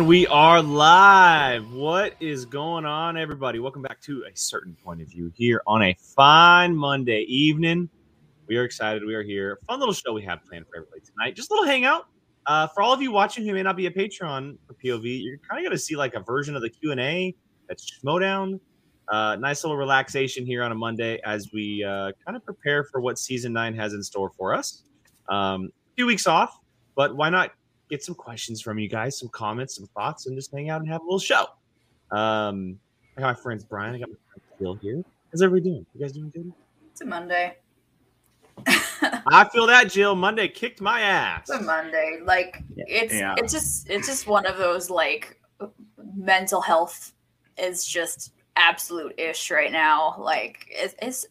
And we are live. What is going on, everybody? Welcome back to a certain point of view here on a fine Monday evening. We are excited. We are here. Fun little show we have planned for everybody tonight. Just a little hangout. Uh, for all of you watching who may not be a Patreon for POV, you're kind of going to see like a version of the Q and A that's Schmodown. Uh, nice little relaxation here on a Monday as we uh, kind of prepare for what season nine has in store for us. Um, few weeks off, but why not get some questions from you guys, some comments, some thoughts, and just hang out and have a little show. Um, I got my friends Brian, I got my friend Phil here. How's everybody doing? You guys doing good? It's a Monday. I feel that Jill. Monday kicked my ass. It's a Monday. Like it's Yeah. it's just it's just one of those like mental health is just absolute ish right now. Like it's it's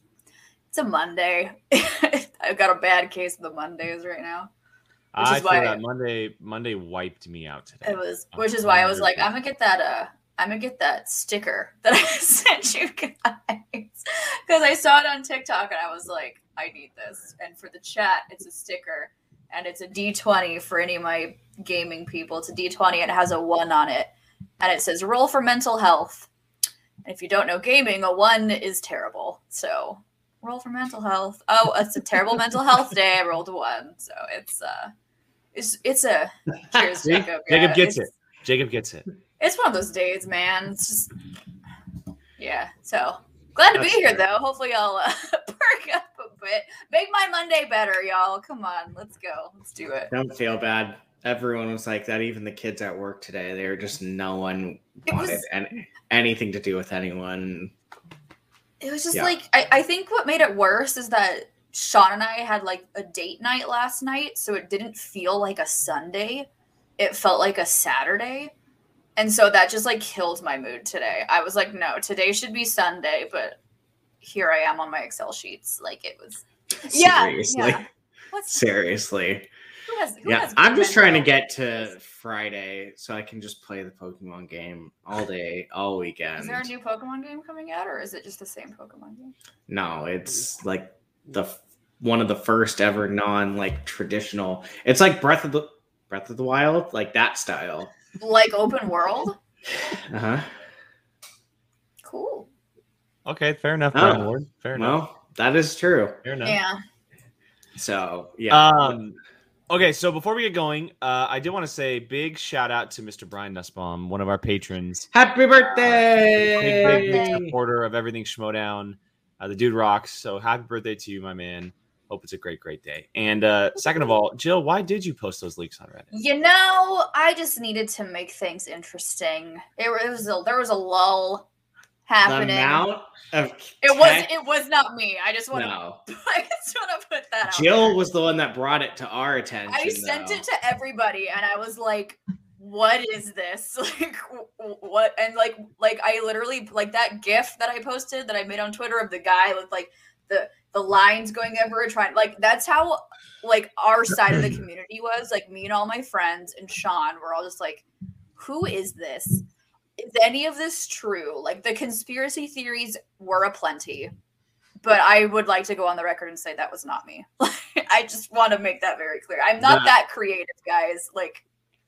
it's a Monday. I've got a bad case of the Mondays right now. Which I is why- that Monday Monday wiped me out today. It was which is why I was like, I'm gonna get that uh I'm gonna get that sticker that I sent you guys because I saw it on TikTok and I was like, I need this. And for the chat, it's a sticker and it's a D20 for any of my gaming people. It's a D20 and it has a one on it, and it says roll for mental health. And if you don't know gaming, a one is terrible. So roll for mental health. Oh, it's a terrible mental health day. I rolled a one, so it's uh, it's it's a cheers, See? Jacob. Jacob gets it. Jacob gets it. it's one of those days, man. It's just yeah. So glad to be here, fair. though. Hopefully, I'll uh, perk up a bit, make my Monday better, y'all. Come on, let's go. Let's do it. Don't feel bad. Everyone was like that. Even the kids at work today, they were just no one It wanted was- an- anything to do with anyone. It was just Yeah. like I, I think what made it worse is that Sean and I had like a date night last night, so it didn't feel like a Sunday. It felt like a Saturday. And so that just like killed my mood today. I was like, no, today should be Sunday, but here I am on my Excel sheets. Like it was Yeah, Seriously. yeah. what's Seriously. who has, who Yeah. I'm just trying to get to Friday so I can just play the Pokemon game all day, all weekend. Is there a new Pokemon game coming out, or is it just the same Pokemon game? No, it's like the one of the first ever non like traditional. It's like Breath of the Breath of the Wild, like that style. Like open world? Uh huh. Cool. Okay, fair enough, Oh. Brian Fair enough. Well, that is true. Fair enough. Yeah. So yeah. Um, okay, so before we get going, uh, I did want to say big shout out to Mr. Brian Nussbaum, one of our patrons. Happy Big, birthday! big, big supporter of everything Schmodown. Uh, the dude rocks. So happy birthday to you, my man. Hope it's a great, great day. And uh, second of all, Jill, why did you post those leaks on Reddit? You know, I just needed to make things interesting. It, wa- it was a, there was a lull the happening. amount of It was it was not me. I just want to no. I just want to put that out. Jill there. was the one that brought it to our attention. I sent it to everybody, and I was like, "What is this? Like, what?" And like, like I literally like that GIF that I posted that I made on Twitter of the guy with like the the lines going everywhere, trying like that's how like our side of the community was. Like me and all my friends and Sean were all just like, "Who is this? Is any of this true?" Like the conspiracy theories were aplenty. But I would like to go on the record and say that was not me. I just want to make that very clear. I'm not The- that creative, guys. Like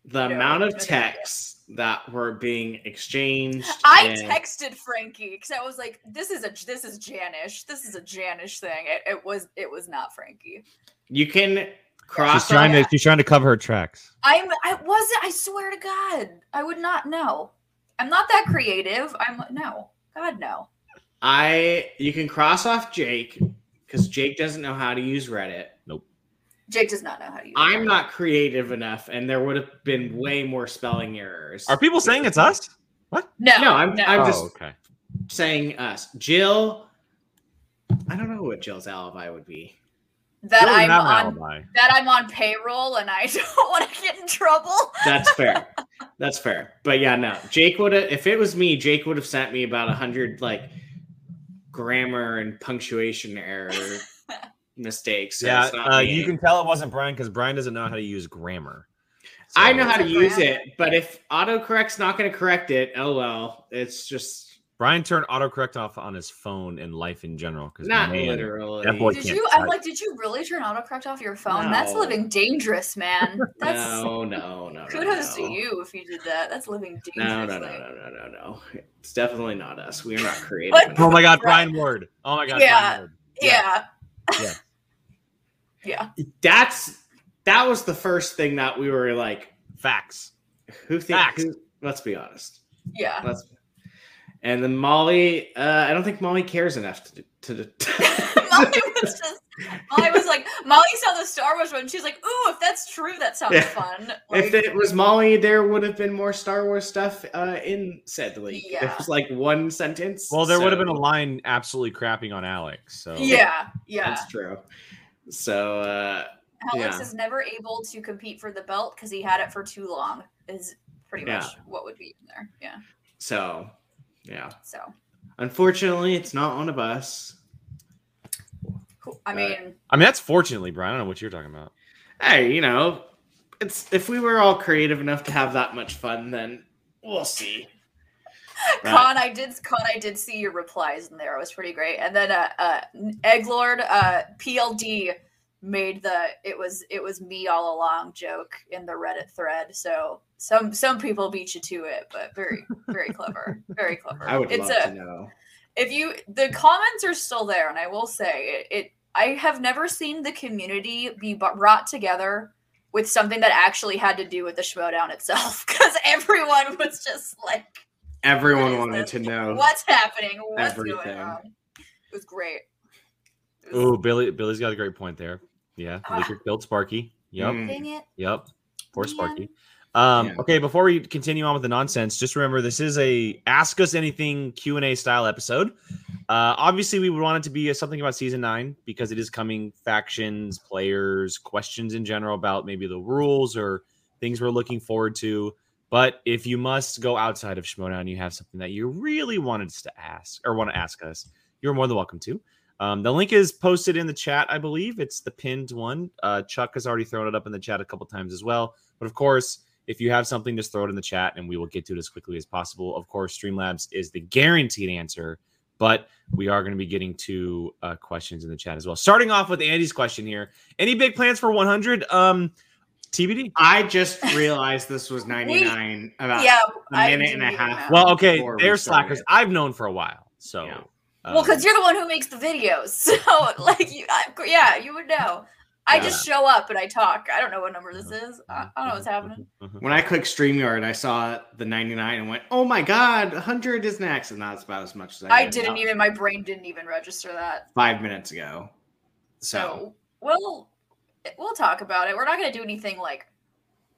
the No, amount of texts that were being exchanged. I and- texted Frankie because I was like, "This is a this is Janish. This is a Janish thing." It, it was it was not Frankie. You can cross. She's trying Yeah. to she's trying to cover her tracks. I'm I wasn't. I swear to God, I would not know. I'm not that creative. I'm no. God no. I you can cross off Jake because Jake doesn't know how to use Reddit. Jake does not know how to use. I'm not creative enough, and there would have been way more spelling errors. Are people saying it's us? What? No, No, I'm- I'm- oh, just- okay. saying us. Jill, I don't know what Jill's alibi would be. that Jill I'm not have an on alibi. that I'm on payroll and I don't want to get in trouble. That's fair. That's fair. But yeah, no. Jake would have if it was me, Jake would have sent me about a hundred like grammar and punctuation error mistakes. So Yeah, it's not uh, you can tell it wasn't Brian because Brian doesn't know how to use grammar. I know how to use it, but if autocorrect's not going to correct it, oh well. It's just Brian turned autocorrect off on his phone and life in general because Not literally. that boy Did can't you? I'm like, did you really turn autocorrect off your phone? That's living dangerous, man. That's no, no, no. kudos no, to you if you did that. That's living No, no, no, no, no, no, no. It's definitely not us. We are not creative. Oh my God, Brian Ward. Oh my God, Yeah. Brian Ward. Yeah. Yeah. yeah. That's that was the first thing that we were like, Facts. who thinks? Facts. Who, let's be honest. Yeah. Let's. And then Molly, uh, I don't think Molly cares enough to. to, Molly was just Molly was like Molly saw the Star Wars one. She's like, "Ooh, if that's true, that sounds Yeah. fun." if it was Molly, there would have been more Star Wars stuff uh, in said leak. Yeah. It was like one sentence. Well, there would have been a line absolutely crapping on Alex. So yeah, yeah. That's true. So uh, Alex yeah. is never able to compete for the belt because he had it for too long. Is pretty much what would be in there. Yeah. so yeah. So Unfortunately, it's not on a bus. cool. I Uh, mean, I mean, that's fortunately, Brian. I don't know what you're talking about. Hey, you know, it's if we were all creative enough to have that much fun, then we'll see. Right. Con, I did Con, I did see your replies in there. It was pretty great. And then uh, uh Egglord, uh PLD made the it was it was me all along joke in the Reddit thread. So some some people beat you to it, but very very clever, very clever. I would it's love a to know. if you the comments are still there, and I will say it. it I have never seen the community be brought together with something that actually had to do with the Schmodown itself, because everyone was just like. Everyone wanted to know. What's happening? What's Everything. going on? It was great. It was- Oh, Billy. Billy's got a great point there. Yeah, Ah. Leaker killed Sparky. Yep. Mm. Dang it. Yep. Poor Man. Sparky. Um, Yeah. Okay, before we continue on with the nonsense, just remember this is a ask us anything Q and A style episode. Uh, obviously, we would want it to be a, something about season nine because it is coming. Factions, players, questions in general about maybe the rules or things we're looking forward to. But if you must go outside of Schmodown, you have something that you really wanted us to ask or want to ask us, you're more than welcome to. Um, the link is posted in the chat, I believe. It's the pinned one. Uh, Chuck has already thrown it up in the chat a couple times as well. But of course, if you have something, just throw it in the chat and we will get to it as quickly as possible. Of course, Streamlabs is the guaranteed answer, but we are going to be getting to uh, questions in the chat as well. Starting off with Andy's question here Any big plans for 100? Um, TBD. I just realized this was 99 about yeah, a I minute and a half. know. Well, okay, Before they're started. slackers. I've known for a while. So, Yeah. um, well, because you're the one who makes the videos, so like, you, I, yeah, you would know. I just show up and I talk. I don't know what number this uh-huh. is. I, I don't know uh-huh. what's happening. Uh-huh. When I clicked StreamYard, I saw the 99 and went, "Oh my god, 100 is next!" And that's about as much as I. I didn't about even. My brain didn't even register that. five minutes ago. So So, well, we'll talk about it. We're not gonna do anything like.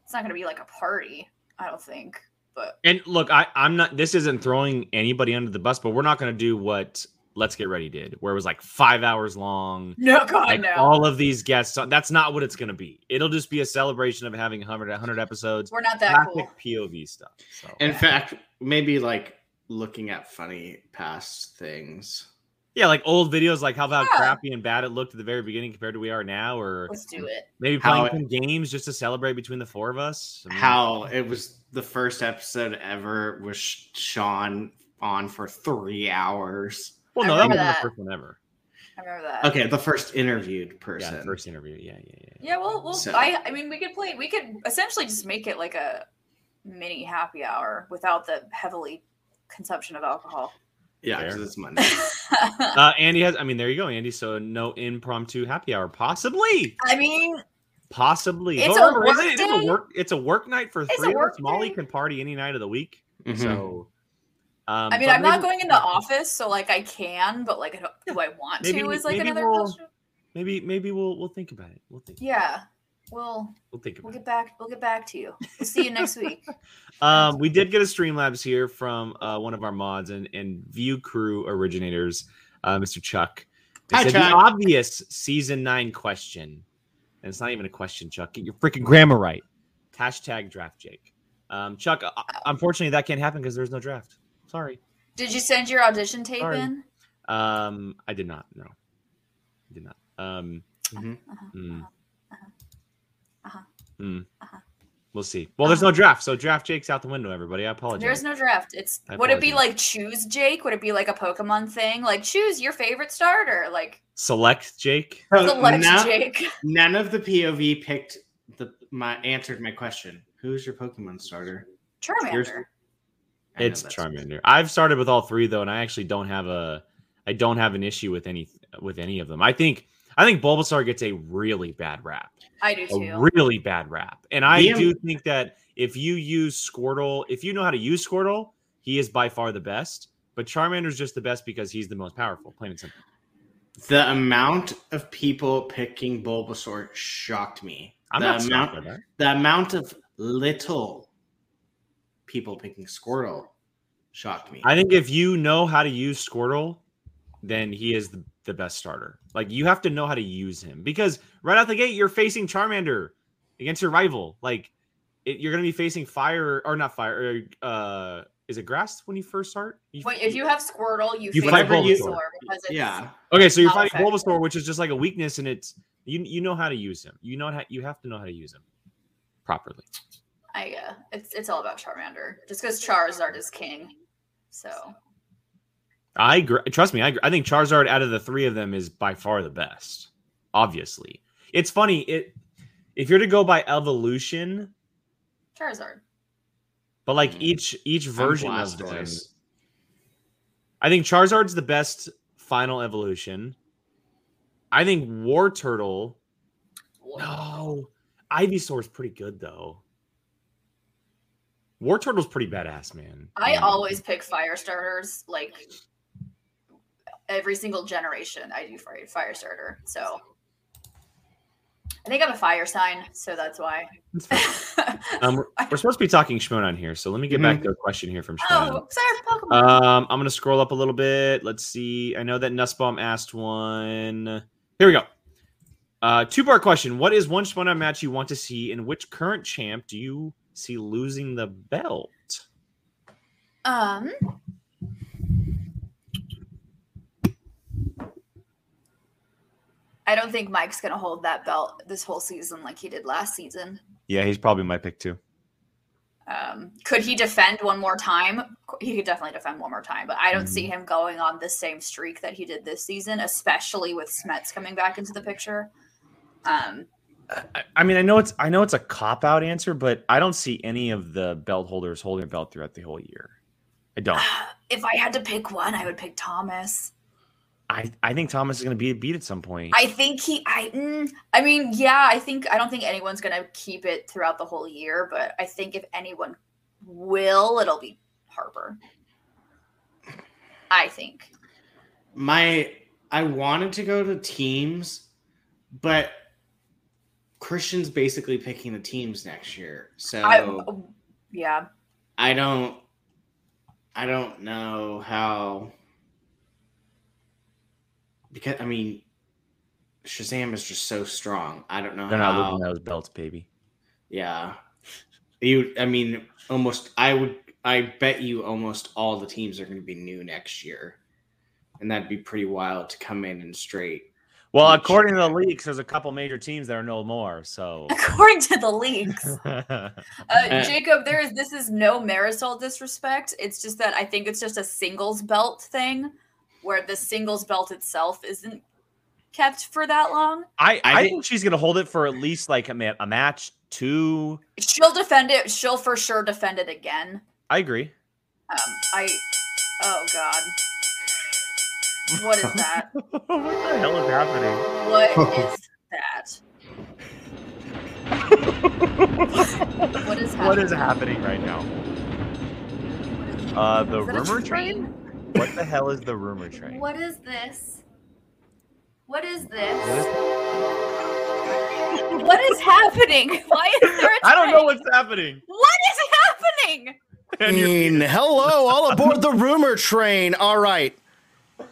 It's not gonna be like a party. I don't think. But And look, I, I'm not. This isn't throwing anybody under the bus, but we're not going to do what Let's Get Ready did, where it was like five hours long. no, God, Like no. all of these guests. That's not what it's going to be. It'll just be a celebration of having 100, 100 episodes. We're not that Classic cool. POV stuff. So in fact, maybe like looking at funny past things. Yeah, like old videos, like how about Yeah. crappy and bad it looked at the very beginning compared to we are now, or Let's do it. maybe How playing some games just to celebrate between the four of us. I mean, How it was the first episode ever was Sean on for three hours. Well, no, that wasn't the first one ever. I remember that. Okay, the first interviewed person. Yeah, first interview. Yeah, yeah, yeah. Yeah, well, well, So- I, I mean, we could play. We could essentially just make it like a mini happy hour without the heavily consumption of alcohol. Yeah, because it's Monday. Uh, Andy has. I mean, there you go, Andy. So no impromptu happy hour, possibly, I mean, possibly. It's But a remember, work It's a work. It's a work night for It's three work Molly can party any night of the week. Mhm. So, um, I mean, I'm not going in the office, so like I can, but like, I don't- do I want Maybe- to? Is like another we'll- question. Maybe, maybe we'll we'll think about it. We'll think. Yeah, we'll We'll think we'll about it. get back. We'll get back to you. We'll see you next week. Um, we did get a Streamlabs here from uh, one of our mods and, and View Crew originators, uh, Mr. Chuck. They Hi, said Chuck. The obvious season nine question, and it's not even a question, Chuck. Get your freaking grammar right. Hashtag draft Jake. Um, Chuck, uh, unfortunately, that can't happen because there's no draft. Sorry. Did you send your audition tape Sorry. in? Um, I did not. No, I did not. Um, Mhm. Uh-huh, mm, mm. uh-huh. We'll see. Well, there's no draft, so draft Jake's out the window. Everybody, I apologize. There's no draft. It's I would it be like choose Jake? Would it be like a Pokemon thing? Like choose your favorite starter? Like Select Jake. So select now- Jake. None of the POV picked the my answered my question. Who's your Pokemon starter? Charmander. I It's that's- Charmander. I've started with all three though, and I actually don't have a, I don't have an issue with any with any of them. I think I think Bulbasaur gets a really bad rap, I do a too. really bad rap, and I DM do think that if you use Squirtle, if you know how to use Squirtle, he is by far the best. But Charmander's just the best because he's the most powerful, plain and simple. The amount of people picking Bulbasaur shocked me. I'm the not amount, shocked by that. the amount of little people picking Squirtle shocked me. I think if you know how to use Squirtle, then he is the, the best starter. Like you have to know how to use him because right out the gate you're facing Charmander against your rival. Like it, you're going to be facing fire or not fire. Or, uh, is it grass when you first start? You- Wait, if you have Squirtle, you, You face fight Bulbasaur Bulbasaur. because it's yeah, okay, so you're fighting effective. Bulbasaur, which is just like a weakness, and it's you you know how to use him. You know how you have to know how to use him properly. I uh, it's it's all about Charmander. Just because Charizard is king, so I agree. Trust me, I, agree. I think Charizard out of the three of them is by far the best. Obviously, it's funny. It if you're to go by evolution, Charizard. but like Mm. each each version of them, I think Charizard's the best final evolution. I think War Turtle. No, Ivysaur's pretty good though. War Turtle's pretty badass, man. I Um, always pick fire starters. Like every single generation, I do fire fire starter. So I think I'm a fire sign, so that's why. That's. Um, we're, we're supposed to be talking Schmodown here, so let me get back to a question here from Schmodown. oh, sorry, Pokemon. Um, I'm gonna scroll up a little bit. Let's see. I know that Nussbaum asked one. Here we go. Uh, two part question. What is one Schmodown match you want to see, and which current champ do you see losing the belt? Um, I don't think Mike's gonna hold that belt this whole season like he did last season. Yeah, he's probably my pick too. Um, could he defend one more time? He could definitely defend one more time, but I don't see Mm-hmm. him going on the same streak that he did this season, especially with Smets coming back into the picture. Um, I, I mean, I know it's I know it's a cop out answer, but I don't see any of the belt holders holding a belt throughout the whole year. I don't. if I had to pick one, I would pick Thomas. I, I think Thomas is going to be beat at some point. I think he. I. Mm, I mean, yeah. I think. I don't think anyone's gonna keep it throughout the whole year, but I think if anyone will, it'll be Harper. I think. my I wanted to go to teams, but Christian's basically picking the teams next year. So I. Yeah. I don't I don't know how because I mean Shazam is just so strong. I don't know They're not how losing those belts, baby. yeah. You I mean almost I would I bet you almost all the teams are going to be new next year. And that'd be pretty wild to come in and straight. Well, according to the leaks, there's a couple major teams that are no more. So, According to the leaks. Uh, Jacob, there is this is no Marisol disrespect. It's just that I think it's just a singles belt thing, where the singles belt itself isn't kept for that long. I, I I think- think she's gonna hold it for at least like a, a match two. She'll defend it. She'll for sure defend it again. I agree. Um, I. Oh God. What is that? what the hell is happening? What is that? What is What is happening? happening right now? Uh, the Is that a rumor train. What the hell is the rumor train? What is this? What is this? What is- What is happening? Why is there a I don't know what's happening. What is happening? And you're- Hello, all aboard the rumor train. All right.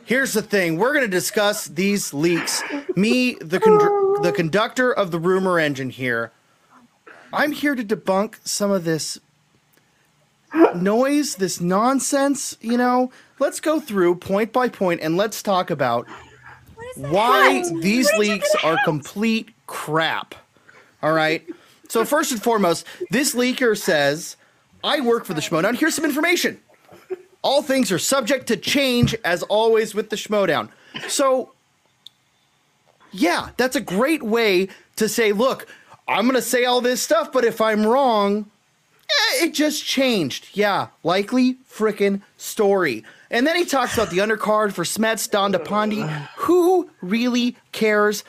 Here's the thing. We're going to discuss these leaks. Me, the con- the conductor of the rumor engine here. I'm here to debunk some of this noise, this nonsense, you know. Let's go through point by point and let's talk about What why hat? these you leaks are complete crap. All right. So first and foremost, this leaker says, "I work for the Schmodown. Here's some information. All things are subject to change, as always with the Schmodown." So, yeah, that's a great way to say, "Look, I'm going to say all this stuff, but if I'm wrong, it just changed." Yeah, likely frickin' story. And then he talks about the undercard for Smets, Don Pondy. Who really cares?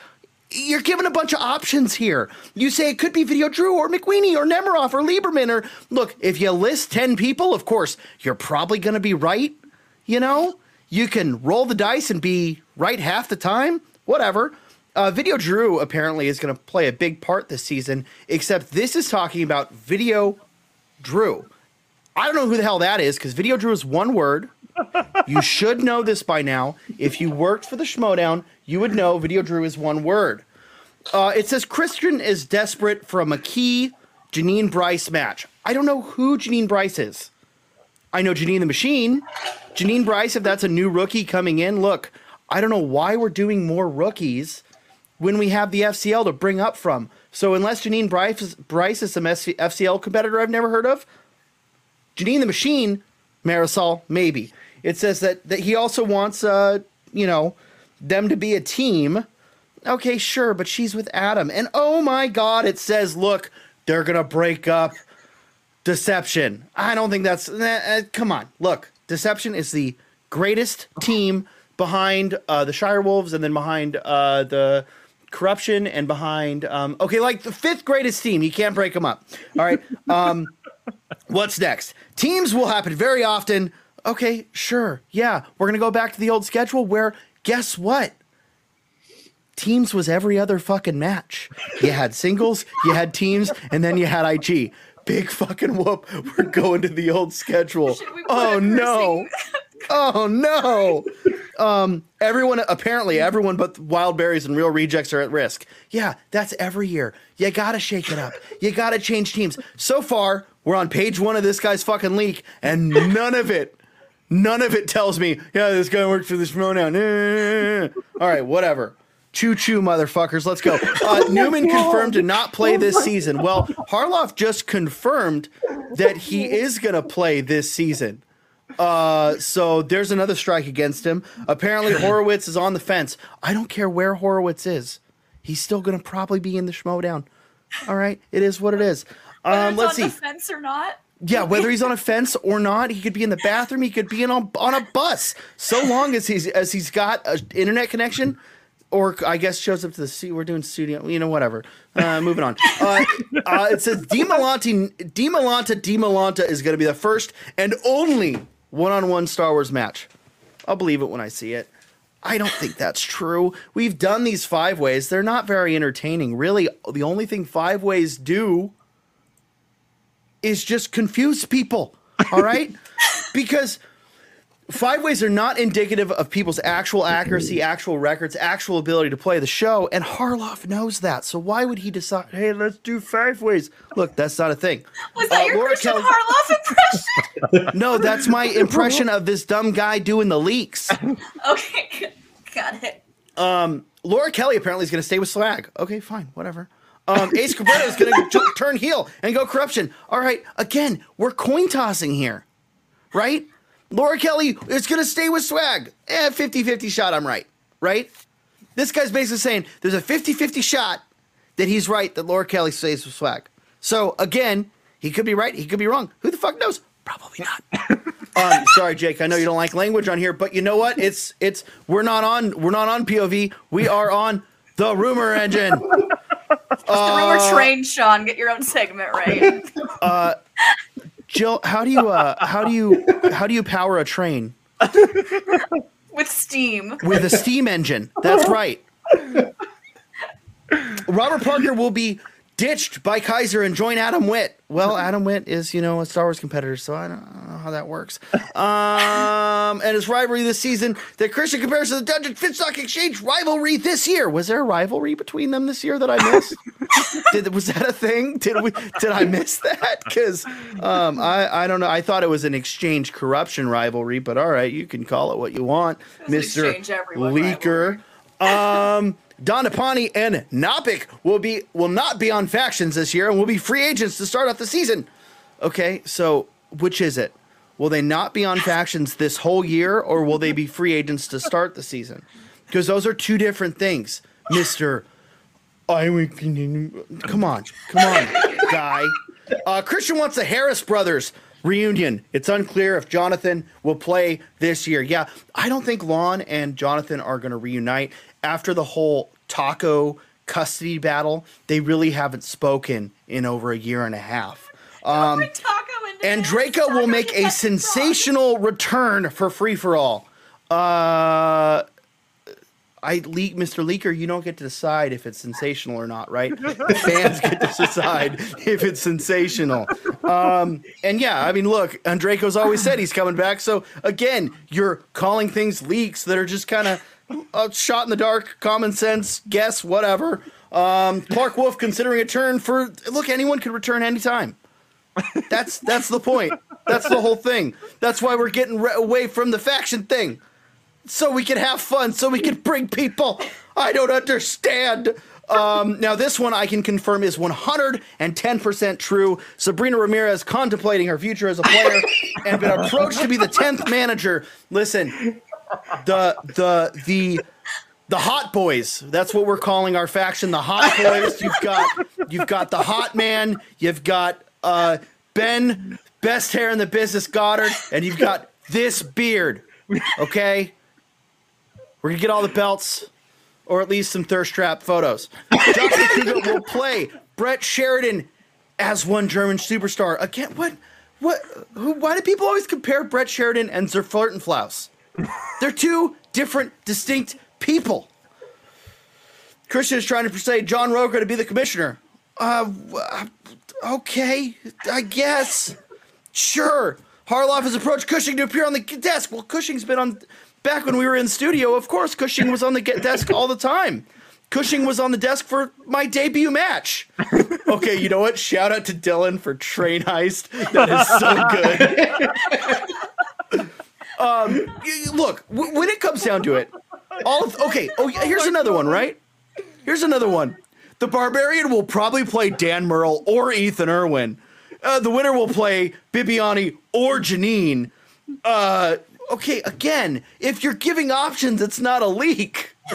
You're given a bunch of options here. You say it could be Video Drew or McWeenie or Nemiroff or Lieberman or look, if you list 10 people, of course, you're probably going to be right. You know, you can roll the dice and be right half the time, whatever. Uh, Video Drew apparently is going to play a big part this season, except this is talking about Video Drew. I don't know who the hell that is because Video Drew is one word. you should know this by now. If you worked for the Schmodown, you would know Video Drew is one word. Uh, it says Christian is desperate for a McKee Janine Bryce match. I don't know who Janine Bryce is. I know Janine the Machine. Janine Bryce, if that's a new rookie coming in, look, I don't know why we're doing more rookies when we have the FCL to bring up from. So unless Janine Bryce, Bryce is some FCL competitor I've never heard of, Janine the Machine, Marisol, maybe. It says that, that he also wants, uh, you know, them to be a team. Okay, sure, but she's with Adam. And oh my God, it says, look, they're to break up. Deception. I don't think that's. Uh, come on. Look, Deception is the greatest team behind uh, the Shire Wolves and then behind uh, the Corruption and behind. Um, okay, like the fifth greatest team. You can't break them up. All right. Um, what's next? Teams will happen very often. Okay, sure. Yeah, we're going to go back to the old schedule where guess what? Teams was every other fucking match. You had singles, you had teams, and then you had IG. Big fucking whoop. We're going to the old schedule. Oh no. oh no. Um, everyone apparently everyone but wild berries and real rejects are at risk. Yeah, that's every year. You gotta shake it up. You gotta change teams. So far, we're on page one of this guy's fucking leak, and none of it None of it tells me, yeah, this guy worked for this pronoun. All right, whatever. Choo choo, motherfuckers. Let's go. Uh, Newman confirmed to not play this season. Well, Harloff just confirmed that he is going to play this season. Uh, so there's another strike against him. Apparently, Horowitz is on the fence. I don't care where Horowitz is. He's still going to probably be in the Schmodown. All right, it is what it is. Um, let's see. fence or not. Yeah, whether he's on a fence or not, he could be in the bathroom. He could be in on, on a bus. So long as he's as he's got an internet connection, or I guess shows up to the studio. We're doing studio, you know, whatever. Uh, moving on. Uh, uh, it says Demalanta Demalanta Demalanta is going to be the first and only one-on-one Star Wars match. I'll believe it when I see it. I don't think that's true. We've done these five ways. They're not very entertaining. Really, the only thing five ways do is just confuse people. All right? because five ways are not indicative of people's actual accuracy, actual records, actual ability to play the show. And Harloff knows that. So why would he decide, hey, let's do five ways? Look, that's not a thing. Was that uh, your Laura Christian Kelly- Harloff impression? no, that's my impression of this dumb guy doing the leaks. okay, got it. Um, Laura Kelly apparently is going to stay with Slag. Okay, fine, whatever. Um, Ace Cabrera is going to turn heel and go corruption. All right, again, we're coin tossing here, right? Laura Kelly is going to stay with swag. Eh, 50 50 shot, I'm right, right? This guy's basically saying there's a 50 50 shot that he's right that Laura Kelly stays with swag. So again, he could be right, he could be wrong. Who the fuck knows? Probably not. um, sorry, Jake. I know you don't like language on here, but you know what? It's it's we're not on we're not on POV. We are on the rumor engine. Just uh, the rumor train, Sean. Get your own segment right. Uh, Jill, how do you uh, how do you how do you power a train? With steam. With a steam engine. That's right. Robert Parker will be ditched by Kaiser and join Adam Witt. Well, Adam Witt is, you know, a Star Wars competitor, so I don't know how that works. Um, and his rivalry this season, the Christian compares to the Dungeon Fitstock Exchange rivalry this year. Was there a rivalry between them this year that I missed? did was that a thing? Did we did I miss that? Because um, I I don't know. I thought it was an exchange corruption rivalry, but all right, you can call it what you want, Mister Leaker. Um, Donapani and Nopik will be will not be on factions this year and will be free agents to start off the season. Okay, so which is it? Will they not be on factions this whole year, or will they be free agents to start the season? Because those are two different things, Mister. I come on, come on, guy. Uh, Christian wants the Harris brothers reunion. It's unclear if Jonathan will play this year. Yeah, I don't think Lon and Jonathan are going to reunite after the whole taco custody battle. They really haven't spoken in over a year and a half. Um, and. Draco will make a sensational return for free for all. Uh, I leak, Mr. Leaker. You don't get to decide if it's sensational or not, right? The fans get to decide if it's sensational. Um, and yeah, I mean, look, and Draco's always said he's coming back. So again, you're calling things leaks that are just kind of a shot in the dark, common sense, guess, whatever. Um, Clark Wolf considering a turn for look, anyone could return anytime. That's that's the point. That's the whole thing. That's why we're getting re- away from the faction thing, so we can have fun, so we can bring people. I don't understand. Um, now this one I can confirm is 110% true. Sabrina Ramirez contemplating her future as a player and been approached to be the 10th manager. Listen, the the the the hot boys. That's what we're calling our faction, the hot boys. You've got you've got the hot man. You've got uh, Ben, best hair in the business, Goddard, and you've got this beard. Okay, we're gonna get all the belts, or at least some thirst trap photos. Josh McDougall will play Brett Sheridan as one German superstar again. What? What? Who? Why do people always compare Brett Sheridan and Zerflirtenflaus? They're two different, distinct people. Christian is trying to persuade John Rocha to be the commissioner. Uh, okay, I guess. Sure. Harloff has approached Cushing to appear on the desk. Well, Cushing's been on back when we were in studio. Of course, Cushing was on the desk all the time. Cushing was on the desk for my debut match. Okay, you know what? Shout out to Dylan for Train Heist. That is so good. um, look, w- when it comes down to it, all of, okay. Oh, here's another one, right? Here's another one. The Barbarian will probably play Dan Murrell or Ethan Irwin. Uh, the winner will play Bibiani or Janine. Uh, okay, again, if you're giving options, it's not a leak.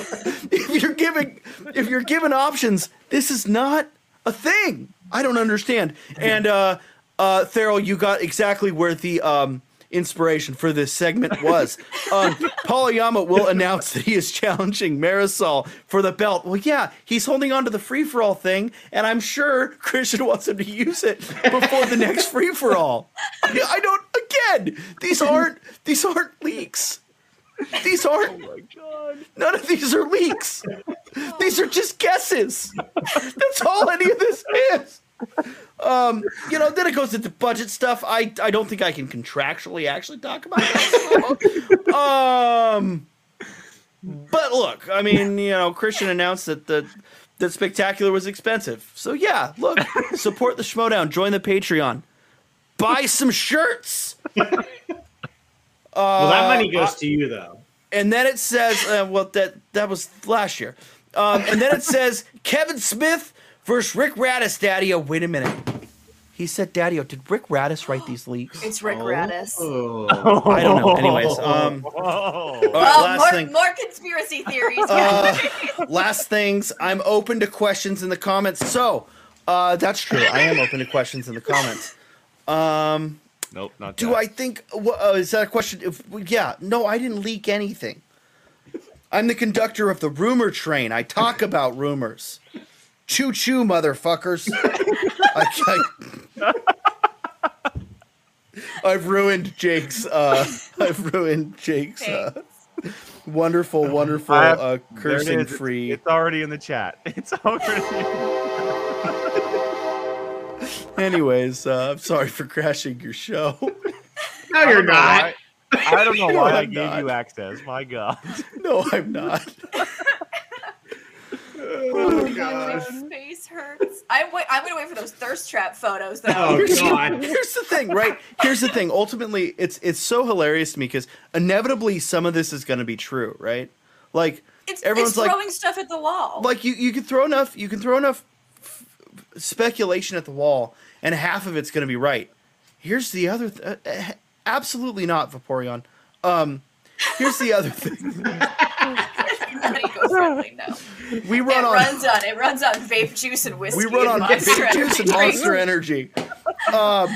if you're giving, if you're given options, this is not a thing. I don't understand. And uh, uh, Theral, you got exactly where the um, inspiration for this segment was. Um, Paul will announce that he is challenging Marisol for the belt. Well, yeah, he's holding on to the free for all thing, and I'm sure Christian wants him to use it before the next free for all. I don't. Again, these aren't these aren't leaks. These aren't. Oh None of these are leaks. These are just guesses. That's all any of this is. Um, you know, then it goes into budget stuff. I I don't think I can contractually actually talk about that. um, but look, I mean, you know, Christian announced that the that spectacular was expensive. So yeah, look, support the Schmodown, join the Patreon, buy some shirts. Well, that money Uh, goes to you though. and then it says, uh, well, that that was last year. Um, and then it says Kevin Smith versus Rick Radis. Daddy, oh, wait a minute. He said, Daddy, did Rick Radis write these leaks? It's Rick Radis. Oh. I don't know. Anyways, um, Whoa. all right, Well, last more, thing. more conspiracy theories. Uh, last things. I'm open to questions in the comments. So, uh, that's true. I am open to questions in the comments. Um, Nope, not do that. I think? Uh, is that a question? If, yeah. No, I didn't leak anything. I'm the conductor of the rumor train. I talk about rumors. Choo choo, motherfuckers. I, I, I've ruined Jake's. Uh, I've ruined Jake's uh, wonderful, wonderful have- uh, There it cursing is. It's- free. It's already in the chat. It's already. Anyways, uh, I'm sorry for crashing your show. No, you're don't why- I don't know why I I'm gave not. you access. My God. no, I'm not. oh my face hurts. I'm wait, I'm gonna wait for those thirst trap photos though. Oh Here's, God. here's the thing, right? Here's the thing. Ultimately, it's it's so hilarious to me because inevitably some of this is going to be true, right? Like It's, Everyone's it's like- throwing stuff at the wall. like you you can throw enough you can throw enough f- speculation at the wall and half of it's going to be right here's the other th- uh, uh, absolutely not vaporeon um here's the other thing Not eco-friendly, no. we run it on runs on it runs on vape juice and whiskey. we run on and vape juice and Energy monster energy um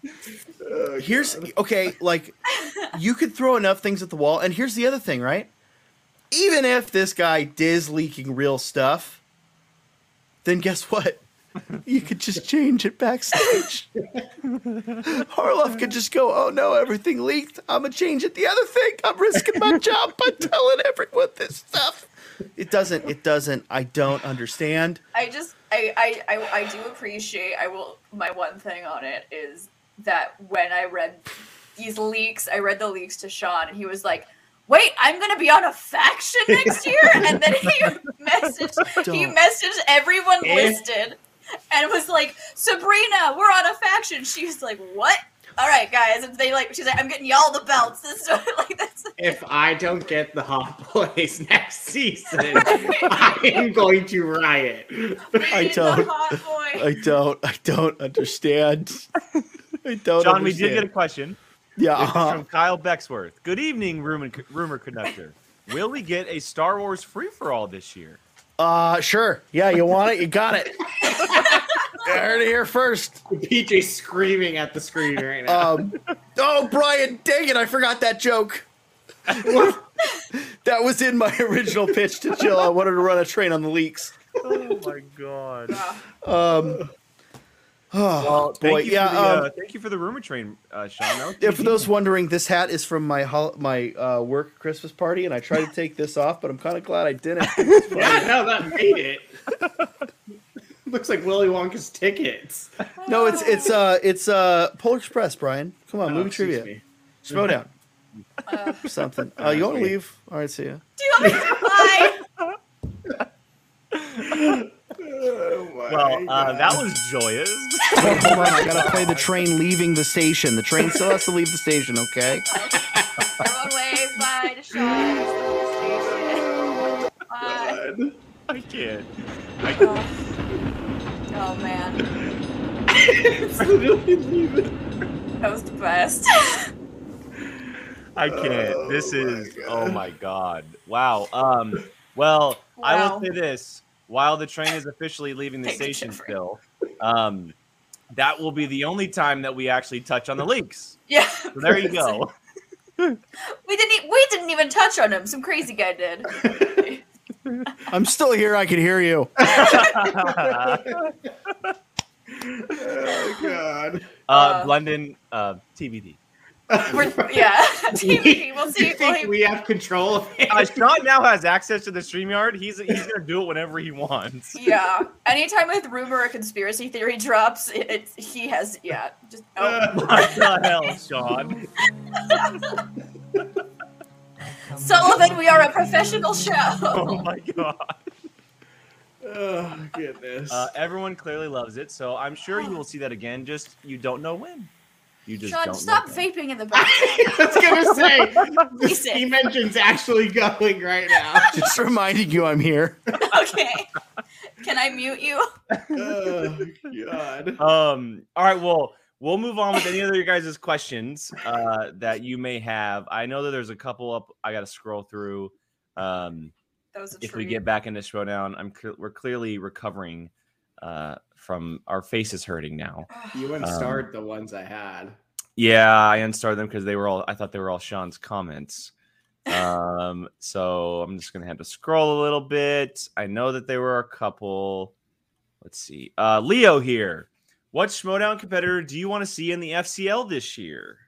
here's okay like you could throw enough things at the wall and here's the other thing right even if this guy is leaking real stuff then guess what you could just change it backstage. Harloff could just go oh no everything leaked. I'm gonna change it the other thing. I'm risking my job by telling everyone this stuff. It doesn't it doesn't. I don't understand. I just I, I I I do appreciate I will my one thing on it is that when I read these leaks, I read the leaks to Sean and he was like, Wait, I'm gonna be on a faction next year? And then he messaged he Don't. messaged everyone Eh? listed and was like, Sabrina, we're on a faction. She was like, What? All right, guys. And they like she's like, I'm getting y'all the belts. This is what- like that's If I don't get the Hot Boys next season, I am going to riot. I don't. I don't. I don't understand. I don't. John, we did get a question. Yeah. Uh-huh. from Kyle Becksworth. Good evening, rumor, rumor conductor. Will we get a Star Wars free for all this year? Uh, sure. Yeah, you want it? You got it. I heard it here first. PJ screaming at the screen right now. Um, oh, Brian, dang it! I forgot that joke. that was in my original pitch to Jill. I wanted to run a train on the leaks. Oh my god. Um, oh, Well, thank boy, you yeah. for the, uh, um, thank you for the rumor train, uh, Sean. Yeah, for those wondering, this hat is from my hol- my uh, work Christmas party, and I tried to take this off, but I'm kind of glad I didn't. yeah, no, that made it. Looks like Willy Wonka's tickets. No, it's it's uh it's uh Polar Express, Brian. Come on, Oh, movie trivia. me. Slow down. Uh, something. Uh, you want to leave? All right, see ya. do you want me to fly? Oh my Well, uh, that was joyous. Hold on, I gotta play the train leaving the station. The train still has to leave the station, okay? Everyone wave bye to Sean. Bye. I can't. I Oh. oh man, Literally leaving. that was the best. I can't. This Oh my is God. oh my god. Wow. Um well, I will say this. While the train is officially leaving the station Jeffrey. still, um that will be the only time that we actually touch on the leaks. yeah. So there you go. We didn't. e- We didn't even touch on him. Some crazy guy did. I'm still here. I can hear you. uh, Oh God. Uh, London uh TBD. We're, yeah. TV. We'll see. You think We'll, we have control of it? Uh, Sean now has access to the StreamYard. He's he's gonna do it whenever he wants. yeah. Anytime with rumor or conspiracy theory drops, it, it's he has. Yeah. Just. Oh. What the hell, Sean? Sullivan, we are a professional show. Oh my god. Oh goodness. Uh, everyone clearly loves it, so I'm sure you will see that again. Just you don't know when. You just Sean, don't stop know vaping in the background. I was gonna say the Listen. steam engine's actually going right now. Just reminding you I'm here. okay. Can I mute you? oh God. Um. All right. Well, we'll move on with any other your guys' questions uh, that you may have. I know that there's a couple up. I got to scroll through. Um, That was a if we get back into Schmodown, I'm cl- we're clearly recovering uh, from our faces hurting now. You unstarred the ones I had. Yeah, I unstarred them because they were all. I thought they were all Sean's comments. Um, so I'm just gonna have to scroll a little bit. I know that there were a couple. Let's see. Uh, Leo here. What Schmodown competitor do you want to see in the FCL this year?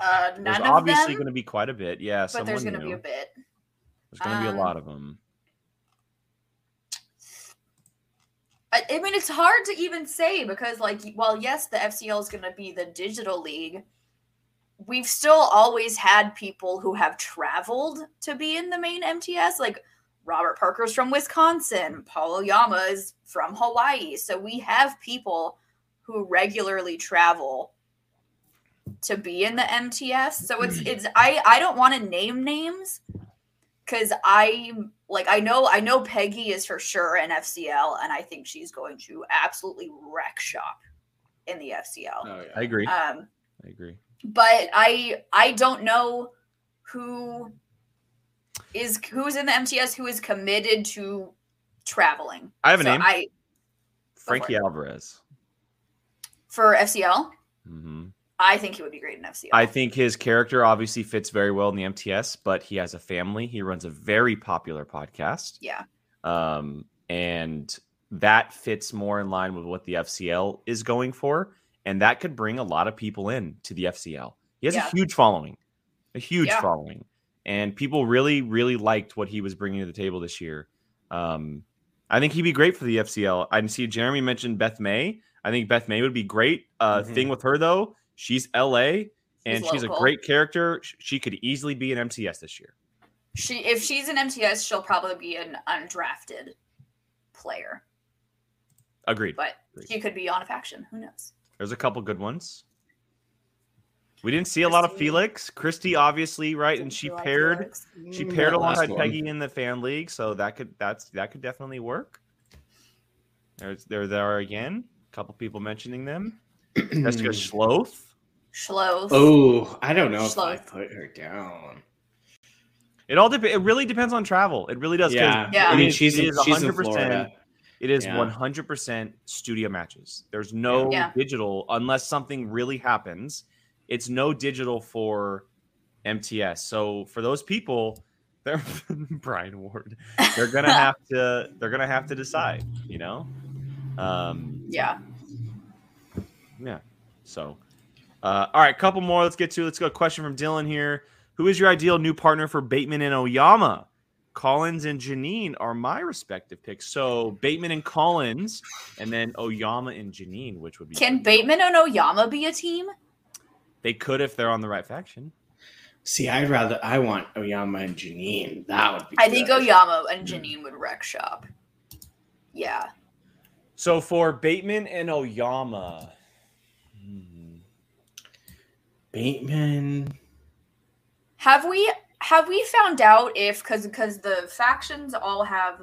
Uh, There's none of obviously them, going to be quite a bit. Yeah, but there's going to be a bit. There's going to be a um, lot of them. I, I mean, it's hard to even say because, like, while yes, the FCL is going to be the digital league, we've still always had people who have traveled to be in the main MTS. Like Robert Parker's from Wisconsin, Paul Oyama is from Hawaii, so we have people who regularly travel to be in the MTS. So it's it's I I don't want to name names because I like I know I know Peggy is for sure an FCL, and I think she's going to absolutely wreck shop in the FCL. Oh, I agree. Um, I agree. but I I don't know who is who's in the MTS who is committed to traveling. I have a So name. I Frankie Alvarez. for FCL, hmm I think he would be great in FCL. I think his character obviously fits very well in the MTS, but he has a family. He runs a very popular podcast. yeah, um, and that fits more in line with what the FCL is going for, and that could bring a lot of people in to the FCL. He has Yeah. a huge following, a huge Yeah. following, and people really, really liked what he was bringing to the table this year. Um, I think he'd be great for the FCL. I see Jeremy mentioned Beth May. I think Beth May would be great. Uh, Mhm. Thing with her though, she's LA. And She's she's a great character. She could easily be an MTS this year. she if she's an MTS, she'll probably be an undrafted player, Agreed. but she could be on a faction. Who knows? There's a couple good ones. We didn't see a lot of Felix. Christy, obviously, right? And she like paired Felix. she Mm, paired that last alongside one. Peggy in the fan league, so that could that's that could definitely work. There's there they are again. A couple people mentioning them. Jessica Schloth. Schloth. Oh, I don't know if I put her down. It all dep- it really depends on travel. It really does. Yeah, Yeah. I mean she's is in, she's in 100% Florida. It is Yeah. 100% studio matches. There's no Yeah. digital unless something really happens. It's no digital for MTS. So for those people, they're Brian Ward. They're gonna have to. They're gonna have to decide. You know. Um. yeah. Yeah. So. Uh, all right, couple more. Let's get to. Let's go. Question from Dylan here. Who is your ideal new partner for Bateman and Oyama? Collins and Janine are my respective picks. So Bateman and Collins, and then Oyama and Janine, which would be Can Bateman and Oyama be a team? they could if they're on the right faction. See, I'd rather I want Oyama and Janine. That would be. I think. Oyama and Janine would wreck shop. Yeah. So for Bateman and Oyama, hmm, Bateman. Have we have we found out if because because the factions all have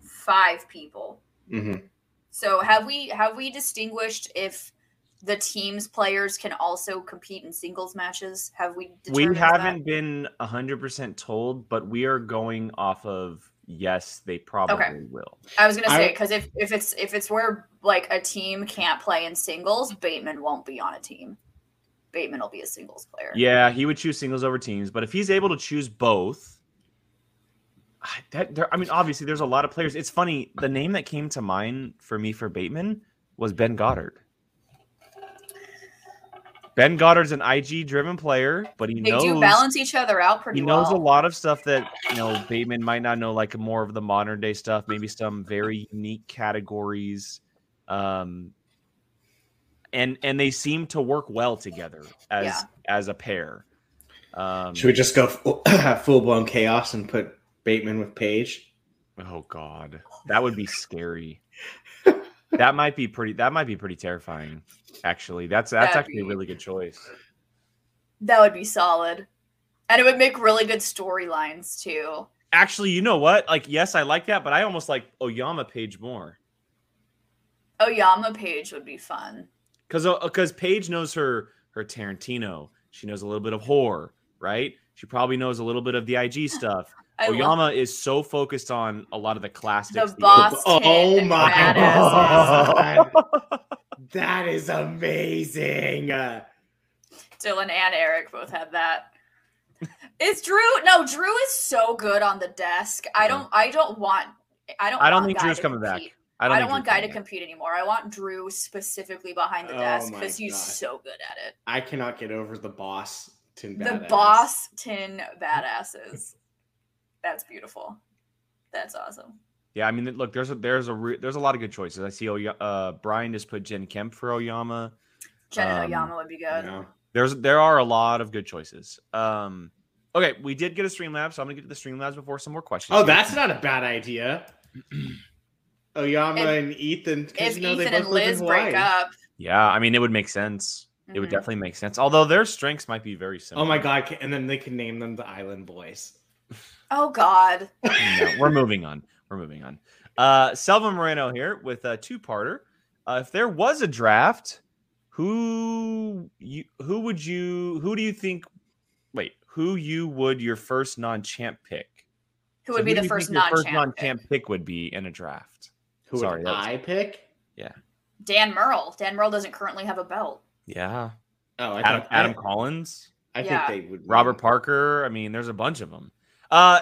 five people. Mhm. So have we have we distinguished if the team's players can also compete in singles matches? Have we? we haven't that? been hundred percent told, but we are going off of yes, they probably will. I was gonna say because if if it's if it's where like a team can't play in singles, Bateman won't be on a team. Bateman will be a singles player. Yeah, he would choose singles over teams, but if he's able to choose both, I- that there, I mean, obviously, there's a lot of players. It's funny. The name that came to mind for me for Bateman was Ben Goddard. Ben Goddard's an IG-driven player, but he They knows do balance each other out pretty he knows well. a lot of stuff that you know Bateman might not know, like more of the modern day stuff, maybe some very unique categories. Um, and and they seem to work well together as Yeah. as a pair. Um, Should we just go full blown chaos and put Bateman with Paige? oh God, that would be scary. that might be pretty. That might be pretty terrifying. Actually, that's that's That'd actually a really good choice. That would be solid. And it would make really good storylines too. Actually, you know what? Like, yes, I like that, but I almost like Oyama Paige more. Oyama Paige would be fun. Because because Paige knows her her Tarantino. She knows a little bit of horror, right? She probably knows a little bit of the IG stuff. I love Oyama is so focused on a lot of the classics. the boss. Oh kid my. God. that is amazing. Uh, Dylan and Eric both had that. Is Drew? No, Drew is so good on the desk. I don't. I don't want. I don't. I don't think Drew's coming back. compete. I I don't, don't, want Guy to coming compete anymore. I want Drew specifically behind the Oh desk because he's God. so good at it. I cannot get over the boss. Tin The badass. boss tin badasses. That's beautiful. That's awesome. Yeah, I mean, look, there's a there's a re- there's a lot of good choices. I see. Oya- uh, Brian just put Jen Kemp for Oyama. Jen Um, Oyama would be good. You know? There's there are a lot of good choices. Um, okay, we did get a Streamlabs, so I'm gonna get to the Streamlabs before some more questions. Oh, here. that's not a bad idea. Oyama If- and Ethan. 'cause, If you know, they Ethan and both live in Liz break up, yeah. I mean, it would make sense. It would Mhm. definitely make sense. Although their strengths might be very similar. Oh my god! And then they can name them the Island Boys. Oh God. No, we're moving on. We're moving on. Uh, Selva Moreno here with a two-parter. Uh, if there was a draft, who you who would you who do you think? Wait, who you would your first non-champ pick? Who So would be do the first think your first non-champ? non-champ pick? pick would be in a draft? Who Sorry, would that's- I pick? Yeah. Dan Murrell. Dan Murrell doesn't currently have a belt. Yeah, Oh, I Adam thought- Adam I, Collins, I Yeah. think they would. Robert Parker. I mean, there's a bunch of them. Uh,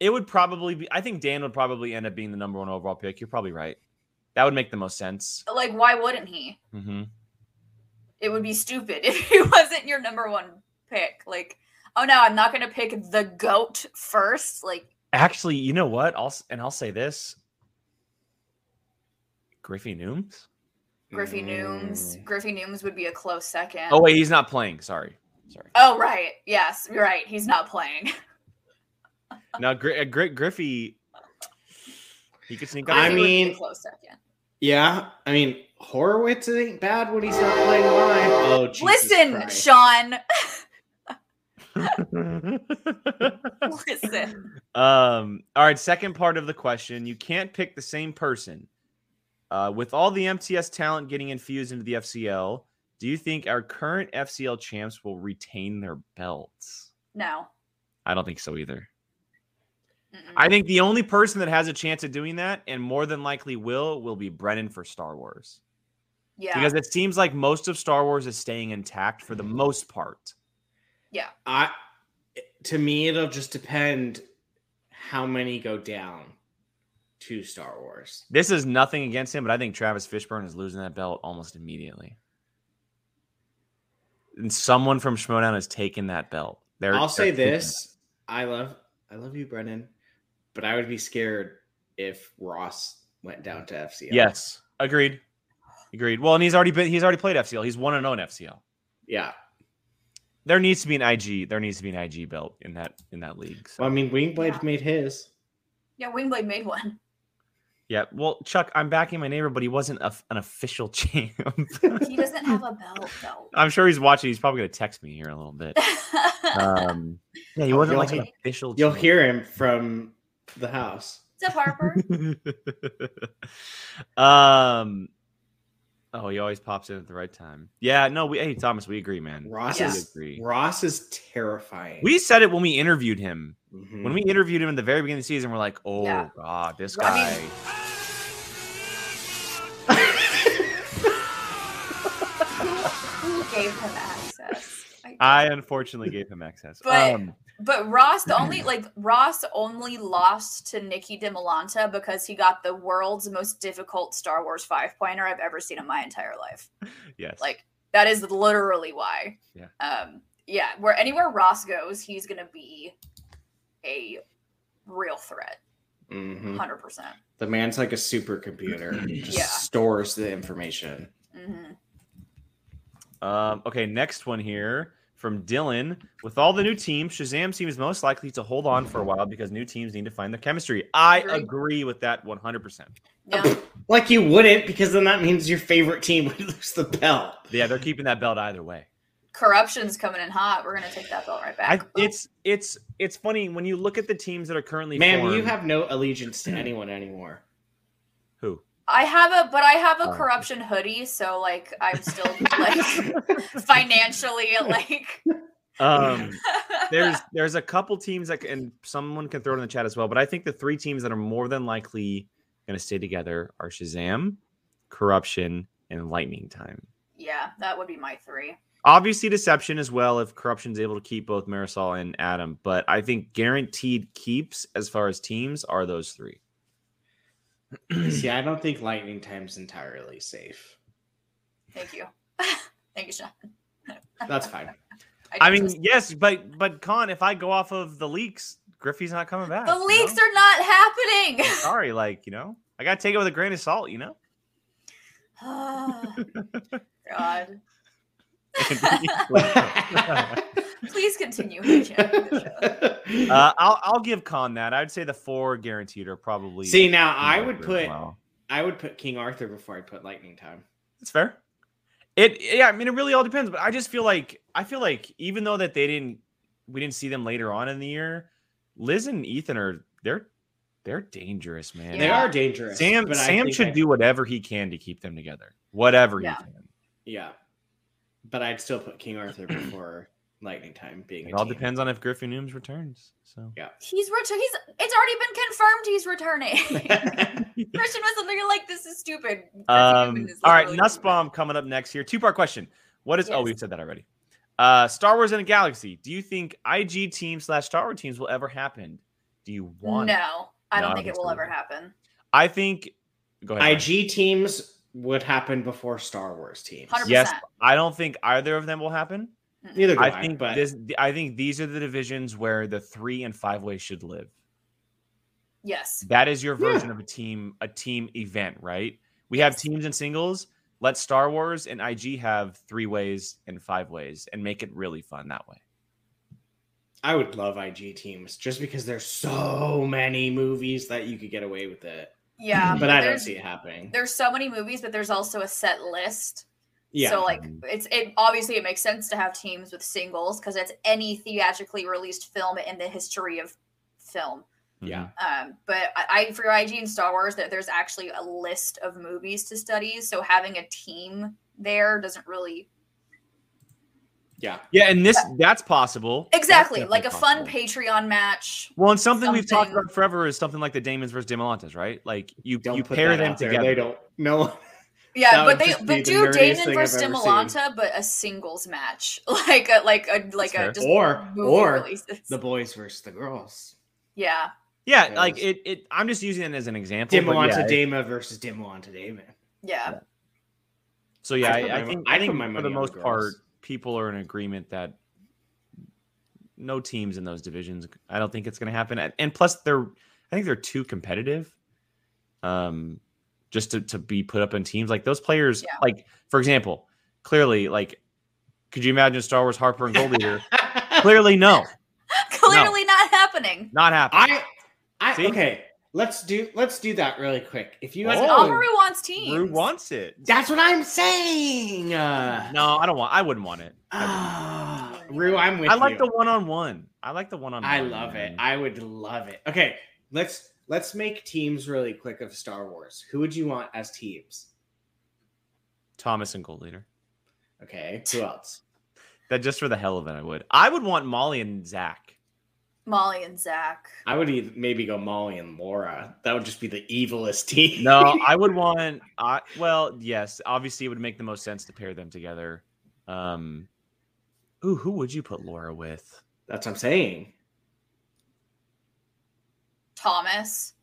it would probably be. I think Dan would probably end up being the number one overall pick. You're probably right. That would make the most sense. Like, why wouldn't he? Mm-hmm. It would be stupid if he wasn't your number one pick. Like, oh no, I'm not gonna pick the goat first. Like, Actually, you know what? I'll and I'll say this: Griffey Nooms. Griffey Nooms. Mm. Griffey Nooms would be a close second. Oh wait, he's not playing. Sorry, sorry. Oh right. Yes, you're right. He's not playing. Now, Gri- uh, Gri- Griffey, he could sneak up. I Griffey a mean- close second. Yeah, I mean Horowitz ain't bad when he's not playing live. Oh, Jesus Listen, Christ. Sean. Listen. um. All right. Second part of the question: You can't pick the same person. Uh, with all the MTS talent getting infused into the FCL, do you think our current FCL champs will retain their belts? No. I don't think so either. Mm-mm. I think the only person that has a chance of doing that, and more than likely will, will be Brennan for Star Wars. yeah. Because it seems like most of Star Wars is staying intact for the most part. yeah. I to me it'll just depend how many go down to Star Wars. This is nothing against him, but I think Travis Fishburne is losing that belt almost immediately. And someone from Schmodown has taken that belt. They're, I'll say they're taking this: I love, I love you, Brennan, but I would be scared if Ross went down to FCL. Yes, agreed, agreed. Well, and he's already been, he's already played FCL. He's one and zero in FCL. yeah. There needs to be an IG. There needs to be an IG belt in that in that league. So. Well, I mean, Wingblade Yeah. made his. Yeah, Wingblade made one. Yeah, well, Chuck, I'm backing my neighbor, but he wasn't a, an official champ. He doesn't have a belt though. I'm sure he's watching. He's probably going to text me here in a little bit. Um, yeah, he wasn't You'll like an official. You'll champ. hear him from the house. What's up, Harper? um. Oh, he always pops in at the right time. Yeah, no, we. Hey, Thomas, we agree, man. Ross Yeah. Is agree. Ross is terrifying. We said it when we interviewed him. Mhm. When we interviewed him in the very beginning of the season, we're like, "Oh Yeah. God, this I guy." mean- Who gave him access? I- I unfortunately gave him access. But- um, But Ross, the only like Ross only lost to Nikki Dimalanta because he got the world's most difficult Star Wars five pointer I've ever seen in my entire life. yes. Like that is literally why. Yeah. Um. Yeah. Where anywhere Ross goes, he's gonna be a real threat. Mhm. Hundred percent. The man's like a supercomputer. He just Yeah. stores the information. hmm Um, okay, next one here from Dylan. With all the new teams, Shazam seems most likely to hold on for a while because new teams need to find their chemistry. I Agree. agree with that 100%. Yeah. Like you wouldn't, because then that means your favorite team would lose the belt. Yeah, they're keeping that belt either way. Corruption's coming in hot. We're gonna take that belt right I, back. it's it's it's funny when you look at the teams that are currently Man, you have no allegiance to anyone anymore. Who I have a, but I have a Oh. corruption hoodie, so like I'm still like financially like. um there's there's a couple teams that can, and someone can throw it in the chat as well but i think the three teams that are more than likely going to stay together are shazam corruption and lightning time yeah, that would be my three. obviously deception as well if corruption's able to keep both marisol and adam but i think guaranteed keeps as far as teams are those three See, I don't think Lightning Time's entirely safe. Thank you, thank you, Sean. That's fine. i do mean just- yes but but con if i go off of the leaks griffey's not coming back the leaks know? are not happening. sorry like you know i gotta take it with a grain of salt you know God, please continue. hijacking the show. Uh, I'll I'll give Con that. I'd say the four guaranteed are probably. See, now King I Arthur would put well. I would put King Arthur before I put Lightning Time. That's fair. It yeah, I mean it really all depends, but I just feel like I feel like even though that they didn't we didn't see them later on in the year, Liz and Ethan are they're they're dangerous, man. They are dangerous. Sam but Sam should I- do whatever he can to keep them together. Whatever Yeah. he can. Yeah, but I'd still put King Arthur before Lightning Time being. It a all team. depends on if Griffin Nooms returns. So yeah, He's return. He's. It's already been confirmed. He's returning. Christian was literally like, "This is stupid." Um, is all right, literally- Nussbaum coming up next here. Two part question. What is? Oh, we've said that already. Uh, Star Wars in a Galaxy. Do you think IG teams slash Star Wars teams will ever happen? Do you want? it? No, I don't I think think it will ever either. happen. I think. Go ahead. Ryan. IG teams would happen before Star Wars teams. 100%. Yes, I don't think either of them will happen. Neither do I, I think but this. I think these are the divisions where the three and five ways should live. Yes. That is your Yeah. version of a team, a team event, right? We have teams and singles. Let Star Wars and IG have three ways and five ways, and make it really fun that way. I would love IG teams just because there's so many movies that you could get away with it. Yeah, But I don't see it happening. There's so many movies, but there's also a set list. Yeah. So like it's it obviously it makes sense to have teams with singles because it's any theatrically released film in the history of film. yeah. Um, but I, I for IG and Star Wars, that there's actually a list of movies to study. So having a team there doesn't really Yeah. Yeah, and this that's possible. exactly That's like a definitely fun. Patreon match. Well, and something, we've talked about forever is something like the Damons versus Dimalantes, right? Like you Don't you pair them there. together. They don't know. Yeah, That but they but the do nerdiest Damon versus I've ever Dimalanta, but a singles match, like a like a like a just Or or releases. the boys versus the girls. yeah, Yeah, Yes. like it. It. I'm just using it as an example. but Dimawanta yeah, Dama versus Dimawanta Damon. yeah, So yeah, I I, I think I I think my for the on the most part, people are in agreement that no teams in those divisions. I don't think it's going to happen. And- And plus, they're I think they're too competitive. Um, just to to be put up in teams like those players. Yeah. Like for example, clearly, like, could you imagine Star Wars Harper and Gold Leader? clearly, no, clearly not happening. not happening. I I See? okay. Let's do let's do that really quick. If you Oh. guys Alvaro wants teams. Rue wants it. That's what I'm saying. Uh, No, I don't want. I wouldn't want it. ah, Rue, I'm with I like you. the one on one. I like the one on one. I love it. I would love it. Okay, let's let's make teams really quick of Star Wars. Who would you want as teams? Thomas and Gold Leader. Okay, who else? That just for the hell of it, I would. I would want Molly and Zach. Molly and Zach. I would either, maybe go Molly and Laura. That would just be the evilest team. No, I would want. I well, yes, obviously it would make the most sense to pair them together. Um, ooh, who would you put Laura with? That's what I'm saying. Thomas.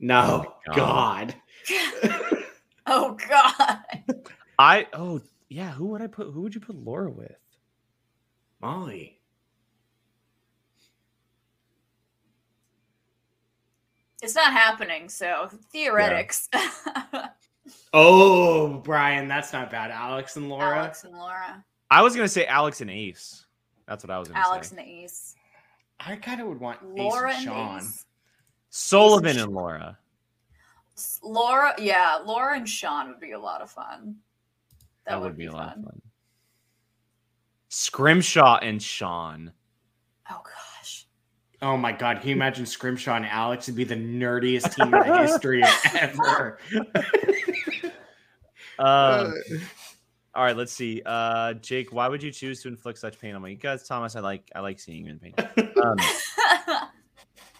No, Oh, God. oh God. I oh yeah, who would I put? Who would you put Laura with? Molly. It's not happening, so theoretics. Oh, Brian, that's not bad. Alex and Laura. Alex and Laura. I was gonna say Alex and Ace. That's what I was gonna Alex say. Alex and Ace. I kind of would want Laura Ace and and Sean. Ace. Sullivan and Laura. Laura, yeah, Laura and Sean would be a lot of fun. That, would, be, a lot of fun. Scrimshaw and Sean. Oh gosh. Oh my god, can you imagine Scrimshaw and Alex would be the nerdiest team in the history of ever? Um, all right, let's see. Uh, Jake, why would you choose to inflict such pain on me? Because Thomas, I like I like seeing you in pain. Um,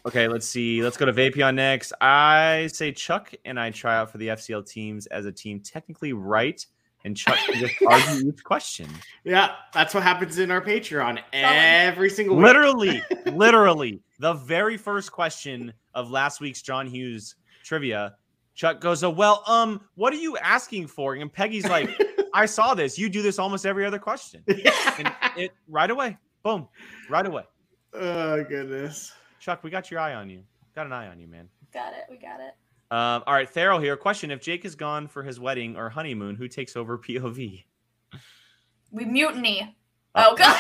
okay, let's see. Let's go to Vapion next. I say Chuck and I try out for the FCL teams as a team technically right, and Chuck can just argue each question. yeah, that's what happens in our Patreon every single week. Literally, literally, the very first question of last week's John Hughes trivia. Chuck goes, "Oh well, um, what are you asking for?" And Peggy's like, "I saw this. You do this almost every other question." And it right away, boom, right away. oh goodness. Chuck, we got your eye on you. Got an eye on you, man. got it. We got it. Um, all right, Theral here. Question: If Jake is gone for his wedding or honeymoon, who takes over POV? We mutiny. Uh, Oh god.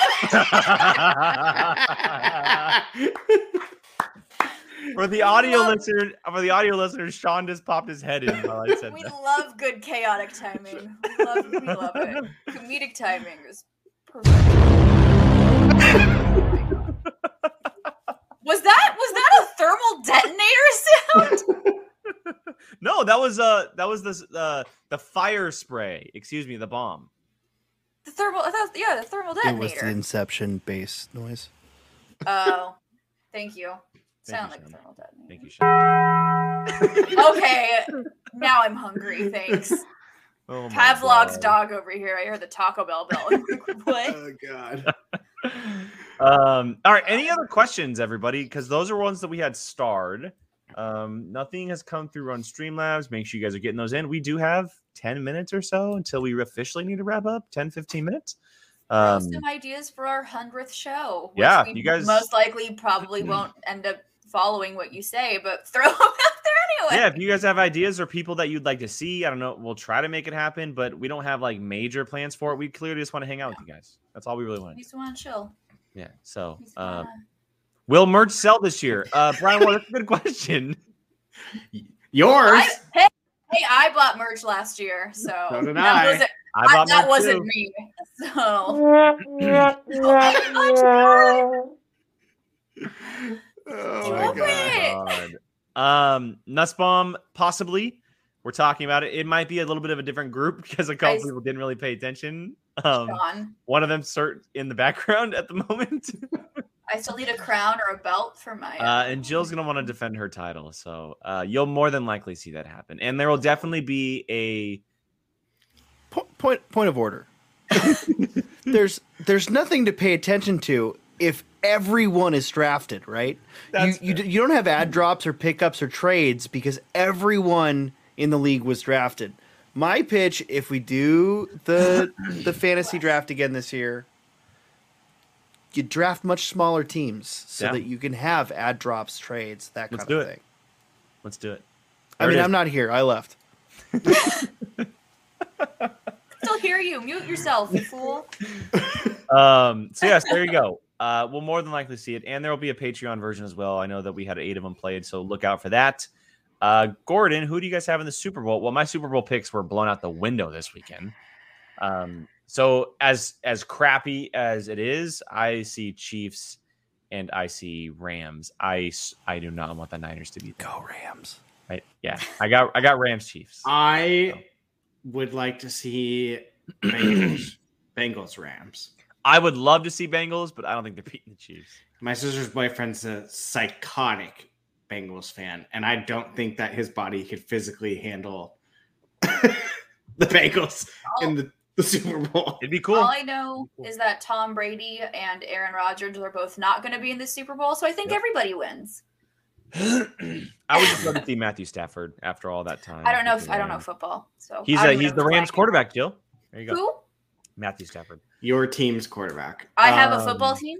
For the audio love- listener, for the audio listeners, Sean just popped his head in while I said We that. love good chaotic timing. We love, we love it. Comedic timing is perfect. Was that was that a thermal detonator sound? No, that was uh that was the uh the fire spray. Excuse me, the bomb. The thermal, I thought, yeah, the thermal detonator. It was the. Inception bass noise. Oh, thank you. Thank Sound you, like a Sean. thermal detonator. Thank you, Sean. Okay, now I'm hungry. Thanks. Oh Pavlov's God. dog over here. I heard the Taco Bell bell. What? Oh god. Um all right any other questions everybody? Because those are ones that we had starred. Um nothing has come through on streamlabs. Make sure you guys are getting those in. We do have 10 minutes or so until we officially need to wrap up. 10 15 minutes. Um some ideas for our hundredth show. which Yeah, you guys- most likely probably won't end up following what you say, but throw them out there anyway. yeah if you guys have ideas or people that you'd like to see i don't know we'll try to make it happen but we don't have like major plans for it. We clearly just want to hang out with you guys. That's all we really want. We to do just want to chill. Yeah so uh, will merch sell this year uh brian well, that's a good question Yours. I, hey, hey, I bought merch last year, so, So did that I. wasn't i I- that merch wasn't too. me. So Oh my my Open god. it. God. Um, Nussbaum, possibly. We're talking about it. It might be a little bit of a different group because a couple I- people didn't really pay attention. Um, Sean, one of them start in the background at the moment, I still need a crown or a belt for my. uh, and Jill's gonna want to defend her title. So uh, you'll more than likely see that happen, and there will definitely be a Po- point point of order. there's there's nothing to pay attention to if everyone is drafted, right? You, That's you d- you don't have ad drops or pickups or trades because everyone in the league was drafted. My pitch, if we do the the fantasy draft again this year, you draft much smaller teams so Yeah. that you can have ad drops, trades, that kind Let's of do it. thing. Let's do it. I There it mean, is. I'm not here. I left. still hear you. Mute yourself, you fool. Um, so yes, there you go. Uh, we'll more than likely see it, and there will be a Patreon version as well. I know that we had eight of them played, so look out for that. Uh, Gordon, who do you guys have in the Super Bowl? Well, my Super Bowl picks were blown out the window this weekend. Um, so as as crappy as it is, I see Chiefs and I see Rams. I I do not want the Niners to be them. Go Rams. Right? Yeah, I got I got Rams Chiefs. I would like to see Bengals, Bengals Rams. I would love to see Bengals, but I don't think they're beating the Chiefs. My sister's boyfriend's a psychotic Bengals fan, and I don't think that his body could physically handle the Bengals in the, the Super Bowl. It'd be cool. All I know is that Tom Brady and Aaron Rodgers are both not going to be in the Super Bowl, so I think Yep. everybody wins. I would just love to see Matthew Stafford after all that time. I don't know. If, I don't know football, so He's I uh, he's the Rams can- quarterback, Jill. There you go, Who? Matthew Stafford. Your team's quarterback. I have a football Um, team.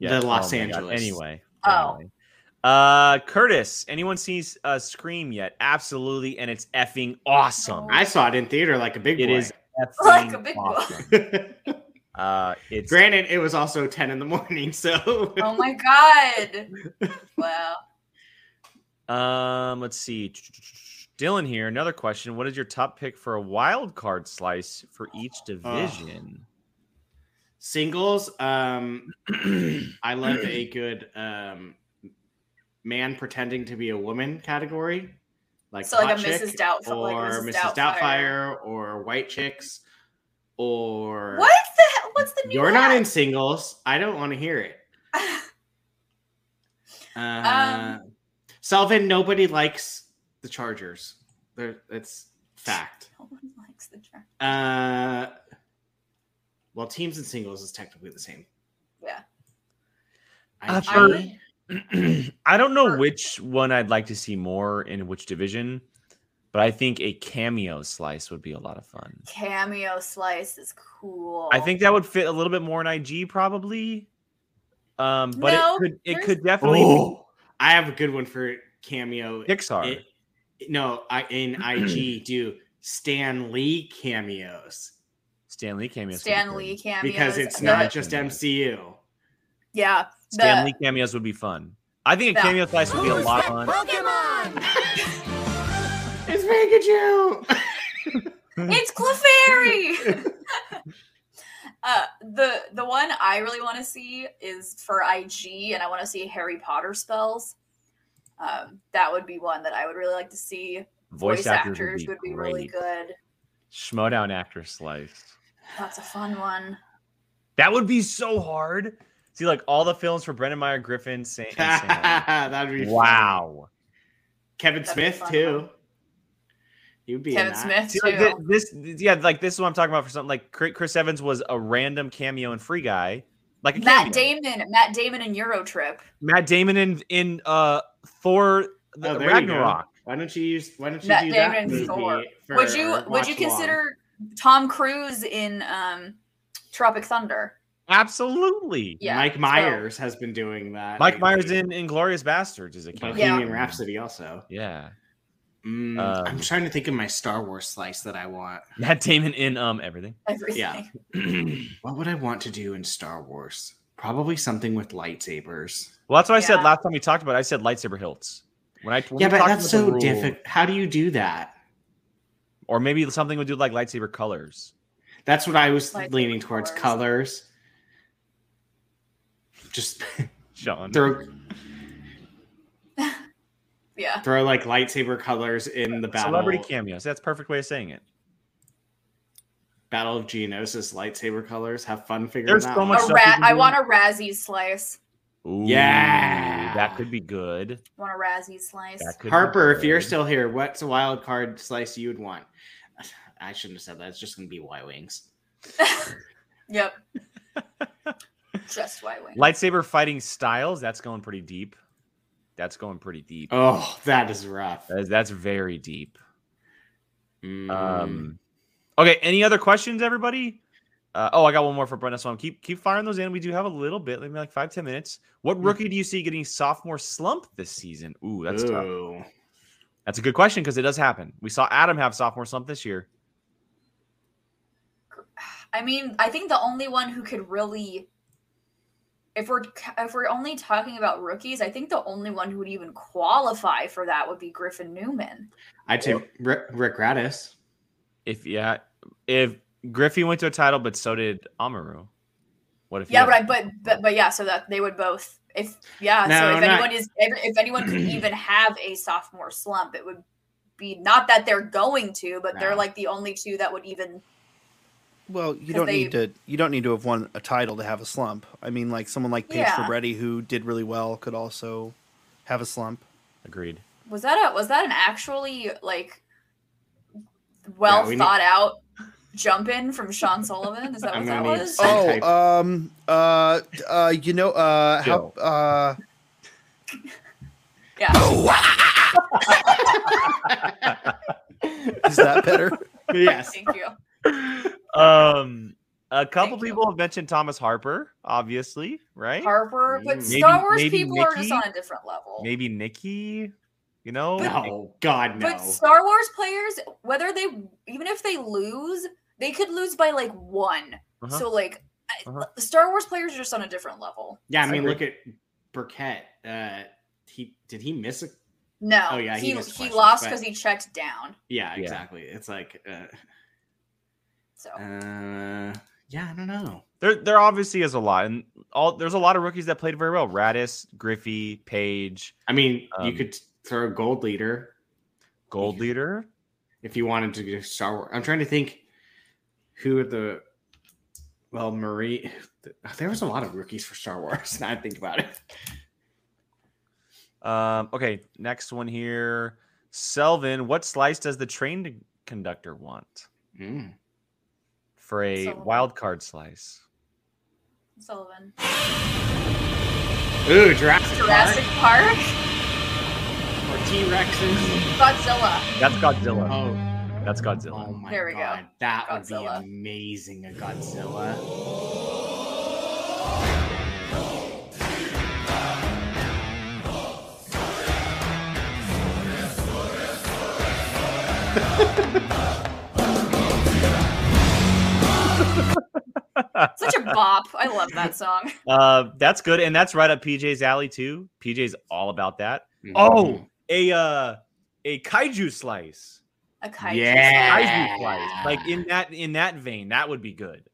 The Los my God. Angeles. Anyway. Oh. anyway. Uh, Curtis. Anyone sees uh, Scream yet? Absolutely, and it's effing awesome. I saw it in theater like a big It boy. is effing Like a big boy. awesome. Uh, it's Granted, it was also 10 in the morning, so Oh my god! Wow. Um, let's see. Dylan here. Another question. What is your top pick for a wild card slice for each division? singles. Um, I love a good um, man pretending to be a woman category, like So like a Mrs. Doubtfire, or like Mrs. Mrs. Doubtfire. Doubtfire. or White Chicks, or What's the hell? What's the new You're not in singles. I don't want to hear it. Uh, Um, Selvin, nobody likes the Chargers. They're, it's fact. No one likes the draft. Uh, well, teams and singles is technically the same. Yeah. IG? For- I don't know which one I'd like to see more in which division, but I think a cameo slice would be a lot of fun. Cameo slice is cool. I think that would fit a little bit more in IG probably. Um, but No, it could it there's- could definitely Oh, I have a good one for cameo. Pixar. It- no, I in IG do Stan Lee cameos Stan Lee cameos. would Stan. Lee cameos. because it's not just MCU. Yeah. Stan Lee cameos would be fun. I think a cameo slice would be a lot of fun. It's Pikachu. It's Clefairy. uh, the the one I really want to see is for IG, and I want to see Harry Potter spells. Um, that would be one that I would really like to see. Voice, actors, would be, really good. Schmodown actor slice. That's a fun one. That would be so hard. See, like all the films for Brendan Meyer, Griffin, Sam. Sam. That'd be funny. wow. Kevin That'd Smith fun, too. fun. You'd be Kevin that. Smith See, too. like thi- this, yeah, like this is what I'm talking about for something like Chris Evans was a random cameo in Free Guy, like a Matt cameo. Damon, Matt Damon in Euro Trip. Matt Damon in in uh Thor the Oh, there you go. Ragnarok. Why don't you use? Why don't you Matt do Damon that movie Thor. Would you would you watch along? consider Tom Cruise in um Tropic Thunder? Absolutely. Yeah, Mike so- Myers has been doing that. Mike lately. Myers in Inglourious Basterds is a cameo. Bohemian Yeah. Rhapsody also. Yeah. Mm, Um, I'm trying to think of my Star Wars slice that I want. Matt Damon in um everything. Everything. Yeah. what would I want to do in Star Wars? Probably something with lightsabers. Well, that's what I said last time we talked about. it. I said lightsaber hilts. When I when yeah, but that's so rule- difficult. How do you do that? Or maybe something would do like lightsaber colors. That's what I was Lightsaber leaning towards. colors. Colors. Just Sean. throw Yeah. throw like lightsaber colors in the battle. Celebrity cameos. That's a perfect way of saying it. Battle of Geonosis lightsaber colors. Have fun figuring There's that so much out. A stuff ra- I do. want a Razzie slice. Ooh, Yeah. that could be good. want a Razzie slice. That could be Harper, if you're still here, what's a wild card slice you would want? I shouldn't have said that. It's just gonna be Y wings. Yep. Just Y wing. lightsaber fighting styles, that's going pretty deep. That's going pretty deep. Oh, that is rough. That is- that's very deep. Mm. Um, okay. Any other questions, everybody? Uh, oh, I got one more for Brenda. So I'm keep keep firing those in. We do have a little bit, maybe like five ten minutes. What rookie do you see getting sophomore slump this season? Ooh, that's tough. That's a good question because it does happen. We saw Adam have sophomore slump this year. I mean, I think the only one who could really, if we're if we're only talking about rookies, I think the only one who would even qualify for that would be Griffin Newman. I'd take Rick, Rick Radis. If yeah, if Griffey went to a title, but so did Amaru. What if? he Yeah, had- but I but but, but yeah, so that they would both. If yeah, No, so if not- anyone is if, if anyone could even have a sophomore slump, it would be not that they're going to, but they're like the only two that would even. Well, you don't they- need to. You don't need to have won a title to have a slump. I mean, like someone like Paige Yeah. Fabretti, who did really well, could also have a slump. agreed. Was that a was that an actually like well Yeah, we need- thought out jump in from Sean Sullivan? Is that what that was? Oh, type. um, uh, uh, you know, uh, how, uh, Yeah. is that better? yes. Thank you. Um, a couple Thank you. people have mentioned Thomas Harper, obviously, right? Harper, but Maybe- Star Wars maybe people are just on a different level. Maybe Nikki. You know, No, God, no. But Star Wars players, whether they even if they lose, they could lose by like one. Uh-huh. So like Uh-huh. Star Wars players are just on a different level. yeah, I mean, agree. look at Burkett. Uh, he did he miss a? No, Oh, yeah, he he he, questions, lost but- because he checked down. Yeah, Yeah. exactly. It's like, uh, So uh, yeah, I don't know. there there obviously is a lot, and all there's a lot of rookies that played very well. Radis, Griffey, Paige, I mean, you Um, could throw a gold leader Gold Leader. if you wanted to do Star Wars. I'm trying to think who are the well, Marie. There was a lot of rookies for Star Wars. Now I think about it. Um, okay, next one here. Selvin, what slice does the train conductor want Mm. For a Sullivan. wild card slice? Sullivan, Ooh, Jurassic, Jurassic Park, Park or T Rexes. Godzilla. That's Godzilla. Oh, That's Godzilla. oh my There we go. god, that would be amazing. A Godzilla. Such a bop. I love that song. Uh, that's good, and that's right up PJ's alley too. PJ's all about that. Mhm. Oh, a uh, a kaiju slice. A kaiju. Yeah. kaiju slice. Like in that in that vein, that would be good.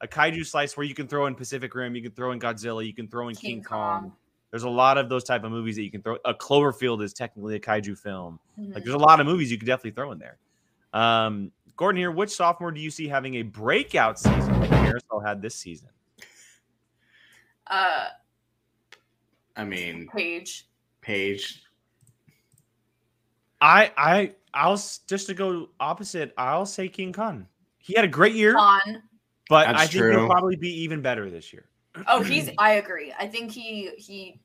A kaiju slice where you can throw in Pacific Rim, you can throw in Godzilla, you can throw in King, King Kong. Kong. There's a lot of those type of movies that you can throw. A Cloverfield is technically a kaiju film. Mhm. Like there's a lot of movies you could definitely throw in there. Um, Gordon here, which sophomore do you see having a breakout season like Marisol had this season? Uh, I mean, Paige. Paige. I I I'll just to go opposite. I'll say King Khan. He had a great year, On. but That's I think true. he'll probably be even better this year. Oh, he's. I agree. I think he he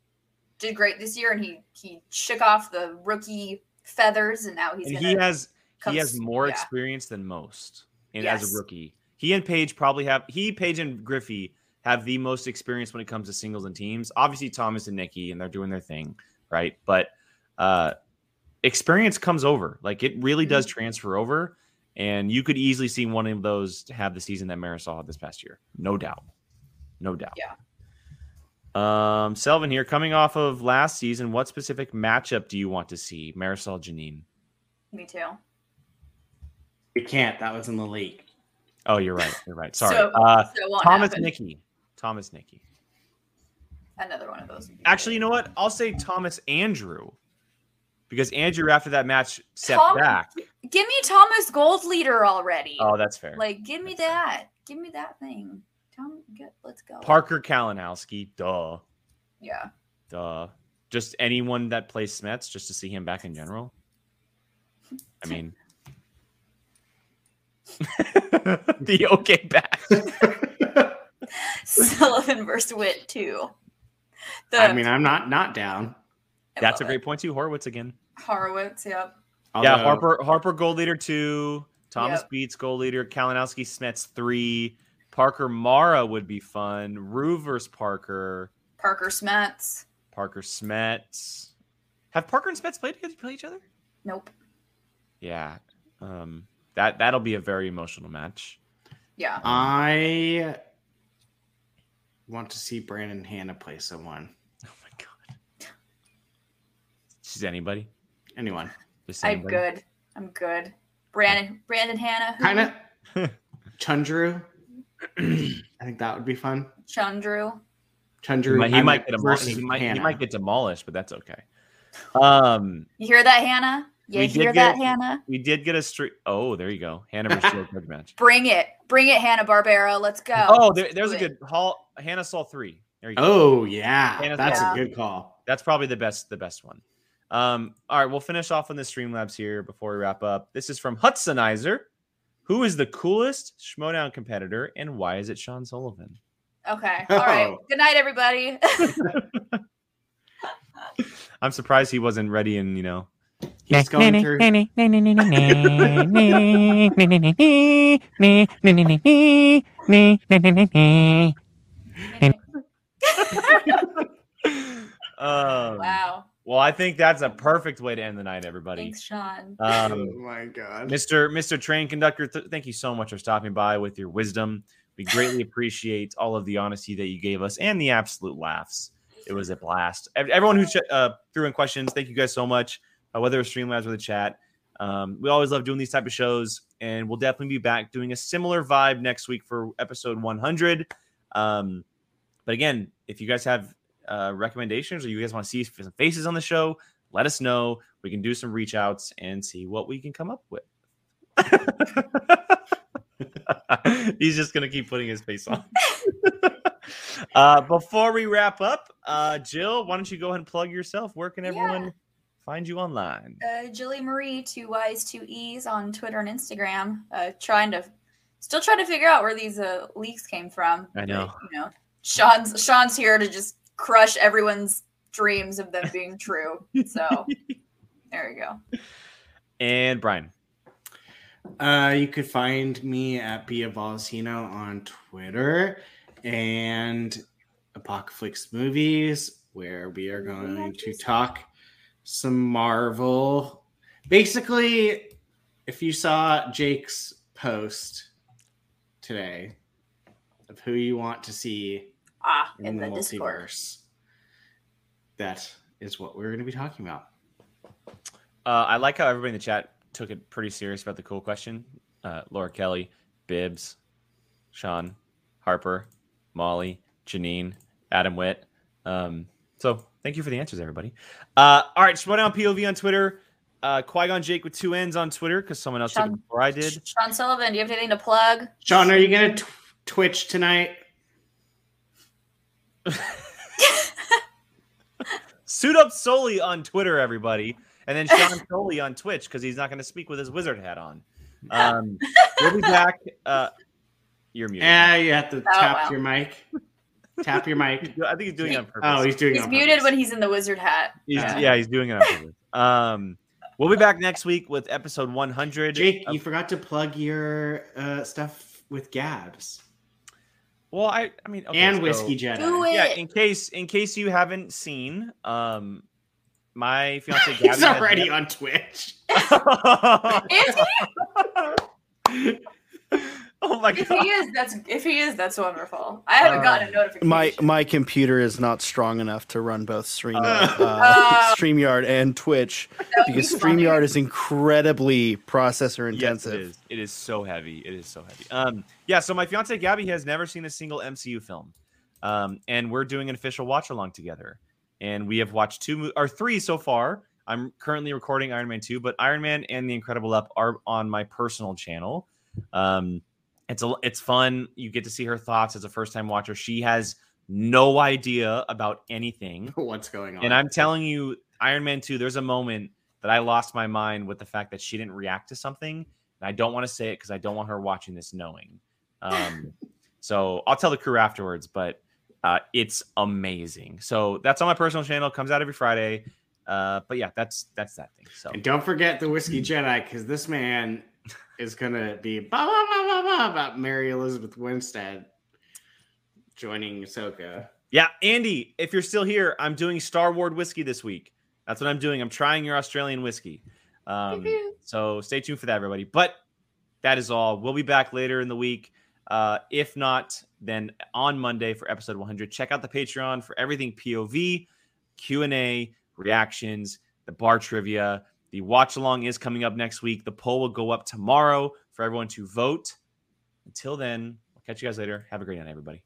did great this year, and he he shook off the rookie feathers, and now he's and gonna. he has he has more yeah. experience than most, and as a rookie, he and Paige probably have he Paige and Griffey have the most experience when it comes to singles and teams. Obviously, Thomas and Nikki, and they're doing their thing, right? But uh, experience comes over. Like it really does Mm-hmm. transfer over, and you could easily see one of those have the season that Marisol had this past year, no doubt, no doubt. Yeah. Um, Selvin here, coming off of last season, what specific matchup do you want to see? Marisol Janine. Me too. We can't. That was in the league. Oh, you're right. You're right. Sorry. So- uh, So Thomas happen. Nicky. Thomas Nicky. Another one of those. Actually, you know what? I'll say Thomas Andrew. Because Andrew, after that match, stepped Tom- back. give me Thomas Gold Leader already. Oh, that's fair. like, give me That's fair. that. Give me that thing. Tom, get, let's go. Parker Kalinowski. Duh. Yeah. Duh. Just anyone that plays Smets, just to see him back in general. I mean, the okay back. Sullivan versus Witt too. The I mean, I'm not not down. I That's a great it. point too. Horowitz again. Horowitz. Yep. yeah, Harper Harper goal leader two. Thomas Yep. Beats goal leader. Kalinowski Smets three. Parker Mara would be fun. Rue versus Parker. Parker Smets. Parker Smets. Have Parker and Smets played together? Play each other? Nope. Yeah. Um. That that'll be a very emotional match. Yeah. I want to see Brandon Hannah play someone. Oh my god. She's anybody. Anyone. Just I'm good. I'm good. Brandon Brandon Hannah. who? Kind of. Chundru. I think that would be fun. Chandru. He Chundru. might, he might get demolished. He might, he might get demolished, but that's okay. Um. You hear that, Hannah? You We did hear get- that, Hannah? We did get a street. Oh, there you go. Hannah versus Shield judge match. Bring it. Bring it, Hannah Barbera. Let's go. Oh, there, there's a good Hall. Hannah saw three. There you go. Oh yeah, Hannah's that's Yeah. a good call. That's probably the best. The best one. Um. All right, we'll finish off on the Streamlabs here before we wrap up. This is from Hudsonizer. Who is the coolest Schmodown competitor, and why is it Sean Sullivan? Okay. All right. Oh. Good night, everybody. I'm surprised he wasn't ready and you know He's going through. um, wow. Well, I think that's a perfect way to end the night, everybody. Thanks, Sean. oh Um, my god. Mr. Mr. Train Conductor, th- thank you so much for stopping by with your wisdom. We greatly appreciate all of the honesty that you gave us and the absolute laughs. It was a blast. Everyone who ch- uh, threw in questions, thank you guys so much. Uh, whether it's Streamlabs or the chat, um, we always love doing these type of shows, and we'll definitely be back doing a similar vibe next week for episode 100. Um, but again, if you guys have uh, recommendations or you guys want to see some faces on the show, let us know. We can do some reach outs and see what we can come up with. He's just gonna keep putting his face on. uh, before we wrap up, uh, Jill, why don't you go ahead and plug yourself? Where can everyone Yeah. Find you online? Uh, Jilly Marie, two Y's, two E's on Twitter and Instagram. Uh, trying to, still trying to figure out where these uh, leaks came from. I know. But, you know, Sean's Sean's here to just crush everyone's dreams of them being true. So there you go. And Brian. Uh, you could find me at Bia Volcino on Twitter and Apocalypse Movies, where we are going to talk some Marvel. Basically, if you saw Jake's post today of who you want to see Ah, in, in the, the Discord. multiverse. That is what we're going to be talking about. Uh, I like how everybody in the chat took it pretty serious about the cool question. Uh, Laura Kelly, Bibbs, Sean, Harper, Molly, Janine, Adam Witt. Um, so thank you for the answers, everybody. Uh, all right, Schmodown POV on Twitter. Uh, Qui Gon Jake with two N's on Twitter because someone else took Sean- it before I did. Sean Sullivan, do you have anything to plug? Sean, are you going to Twitch tonight? Suit up Solely on Twitter, everybody, and then Sean Solely on Twitch because he's not going to speak with his wizard hat on. Um, we'll be back. Uh, you're muted. Yeah, you have to Oh, tap wow. your mic. Tap your mic. I think he's doing it on purpose. Oh, he's doing it He's muted purpose. when he's in the wizard hat. He's, Yeah. yeah. he's doing it on purpose. Um, we'll be back next week with episode 100. Jake, of- you forgot to plug your uh, stuff with Gabs well, I, I mean, okay, and so- Whiskey Jedi. Do it. Yeah, in case, in case you haven't seen, um, my fiance Gabby He's has already never- on Twitch. If oh my if god! he is, that's if he is, that's wonderful. I haven't Uh, gotten a notification. My my computer is not strong enough to run both Stream, Uh. uh, StreamYard and Twitch That would be because. StreamYard is incredibly processor Yes, intensive. it is. It is so heavy. It is so heavy. Um, yeah. So my fiance Gabby has never seen a single MCU film, um, and we're doing an official watch along together. And we have watched two mo- or three so far. I'm currently recording Iron Man two, but Iron Man and The Incredible Hulk are on my personal channel. Um, it's a it's fun. You get to see her thoughts as a first time watcher. She has no idea about anything. What's going on? And I'm telling you, Iron Man 2, there's a moment that I lost my mind with the fact that she didn't react to something. And I don't want to say it because I don't want her watching this knowing. Um, so I'll tell the crew afterwards, but uh, it's amazing. So that's on my personal channel, comes out every Friday. Uh, but yeah, that's that's that thing. So And don't forget the Whiskey Jedi, because this man is gonna be blah, blah, blah, blah, blah, about Mary Elizabeth Winstead joining Ahsoka. yeah, Andy, if you're still here, I'm doing Star Wars whiskey this week. That's what I'm doing. I'm trying your Australian whiskey. Um, so stay tuned for that, everybody. But that is all. We'll be back later in the week. Uh, if not, then on Monday for episode 100. Check out the Patreon for everything POV, Q and A, reactions, the bar trivia. The watch along is coming up next week. The poll will go up tomorrow for everyone to vote. Until then, we'll catch you guys later. Have a great night, everybody.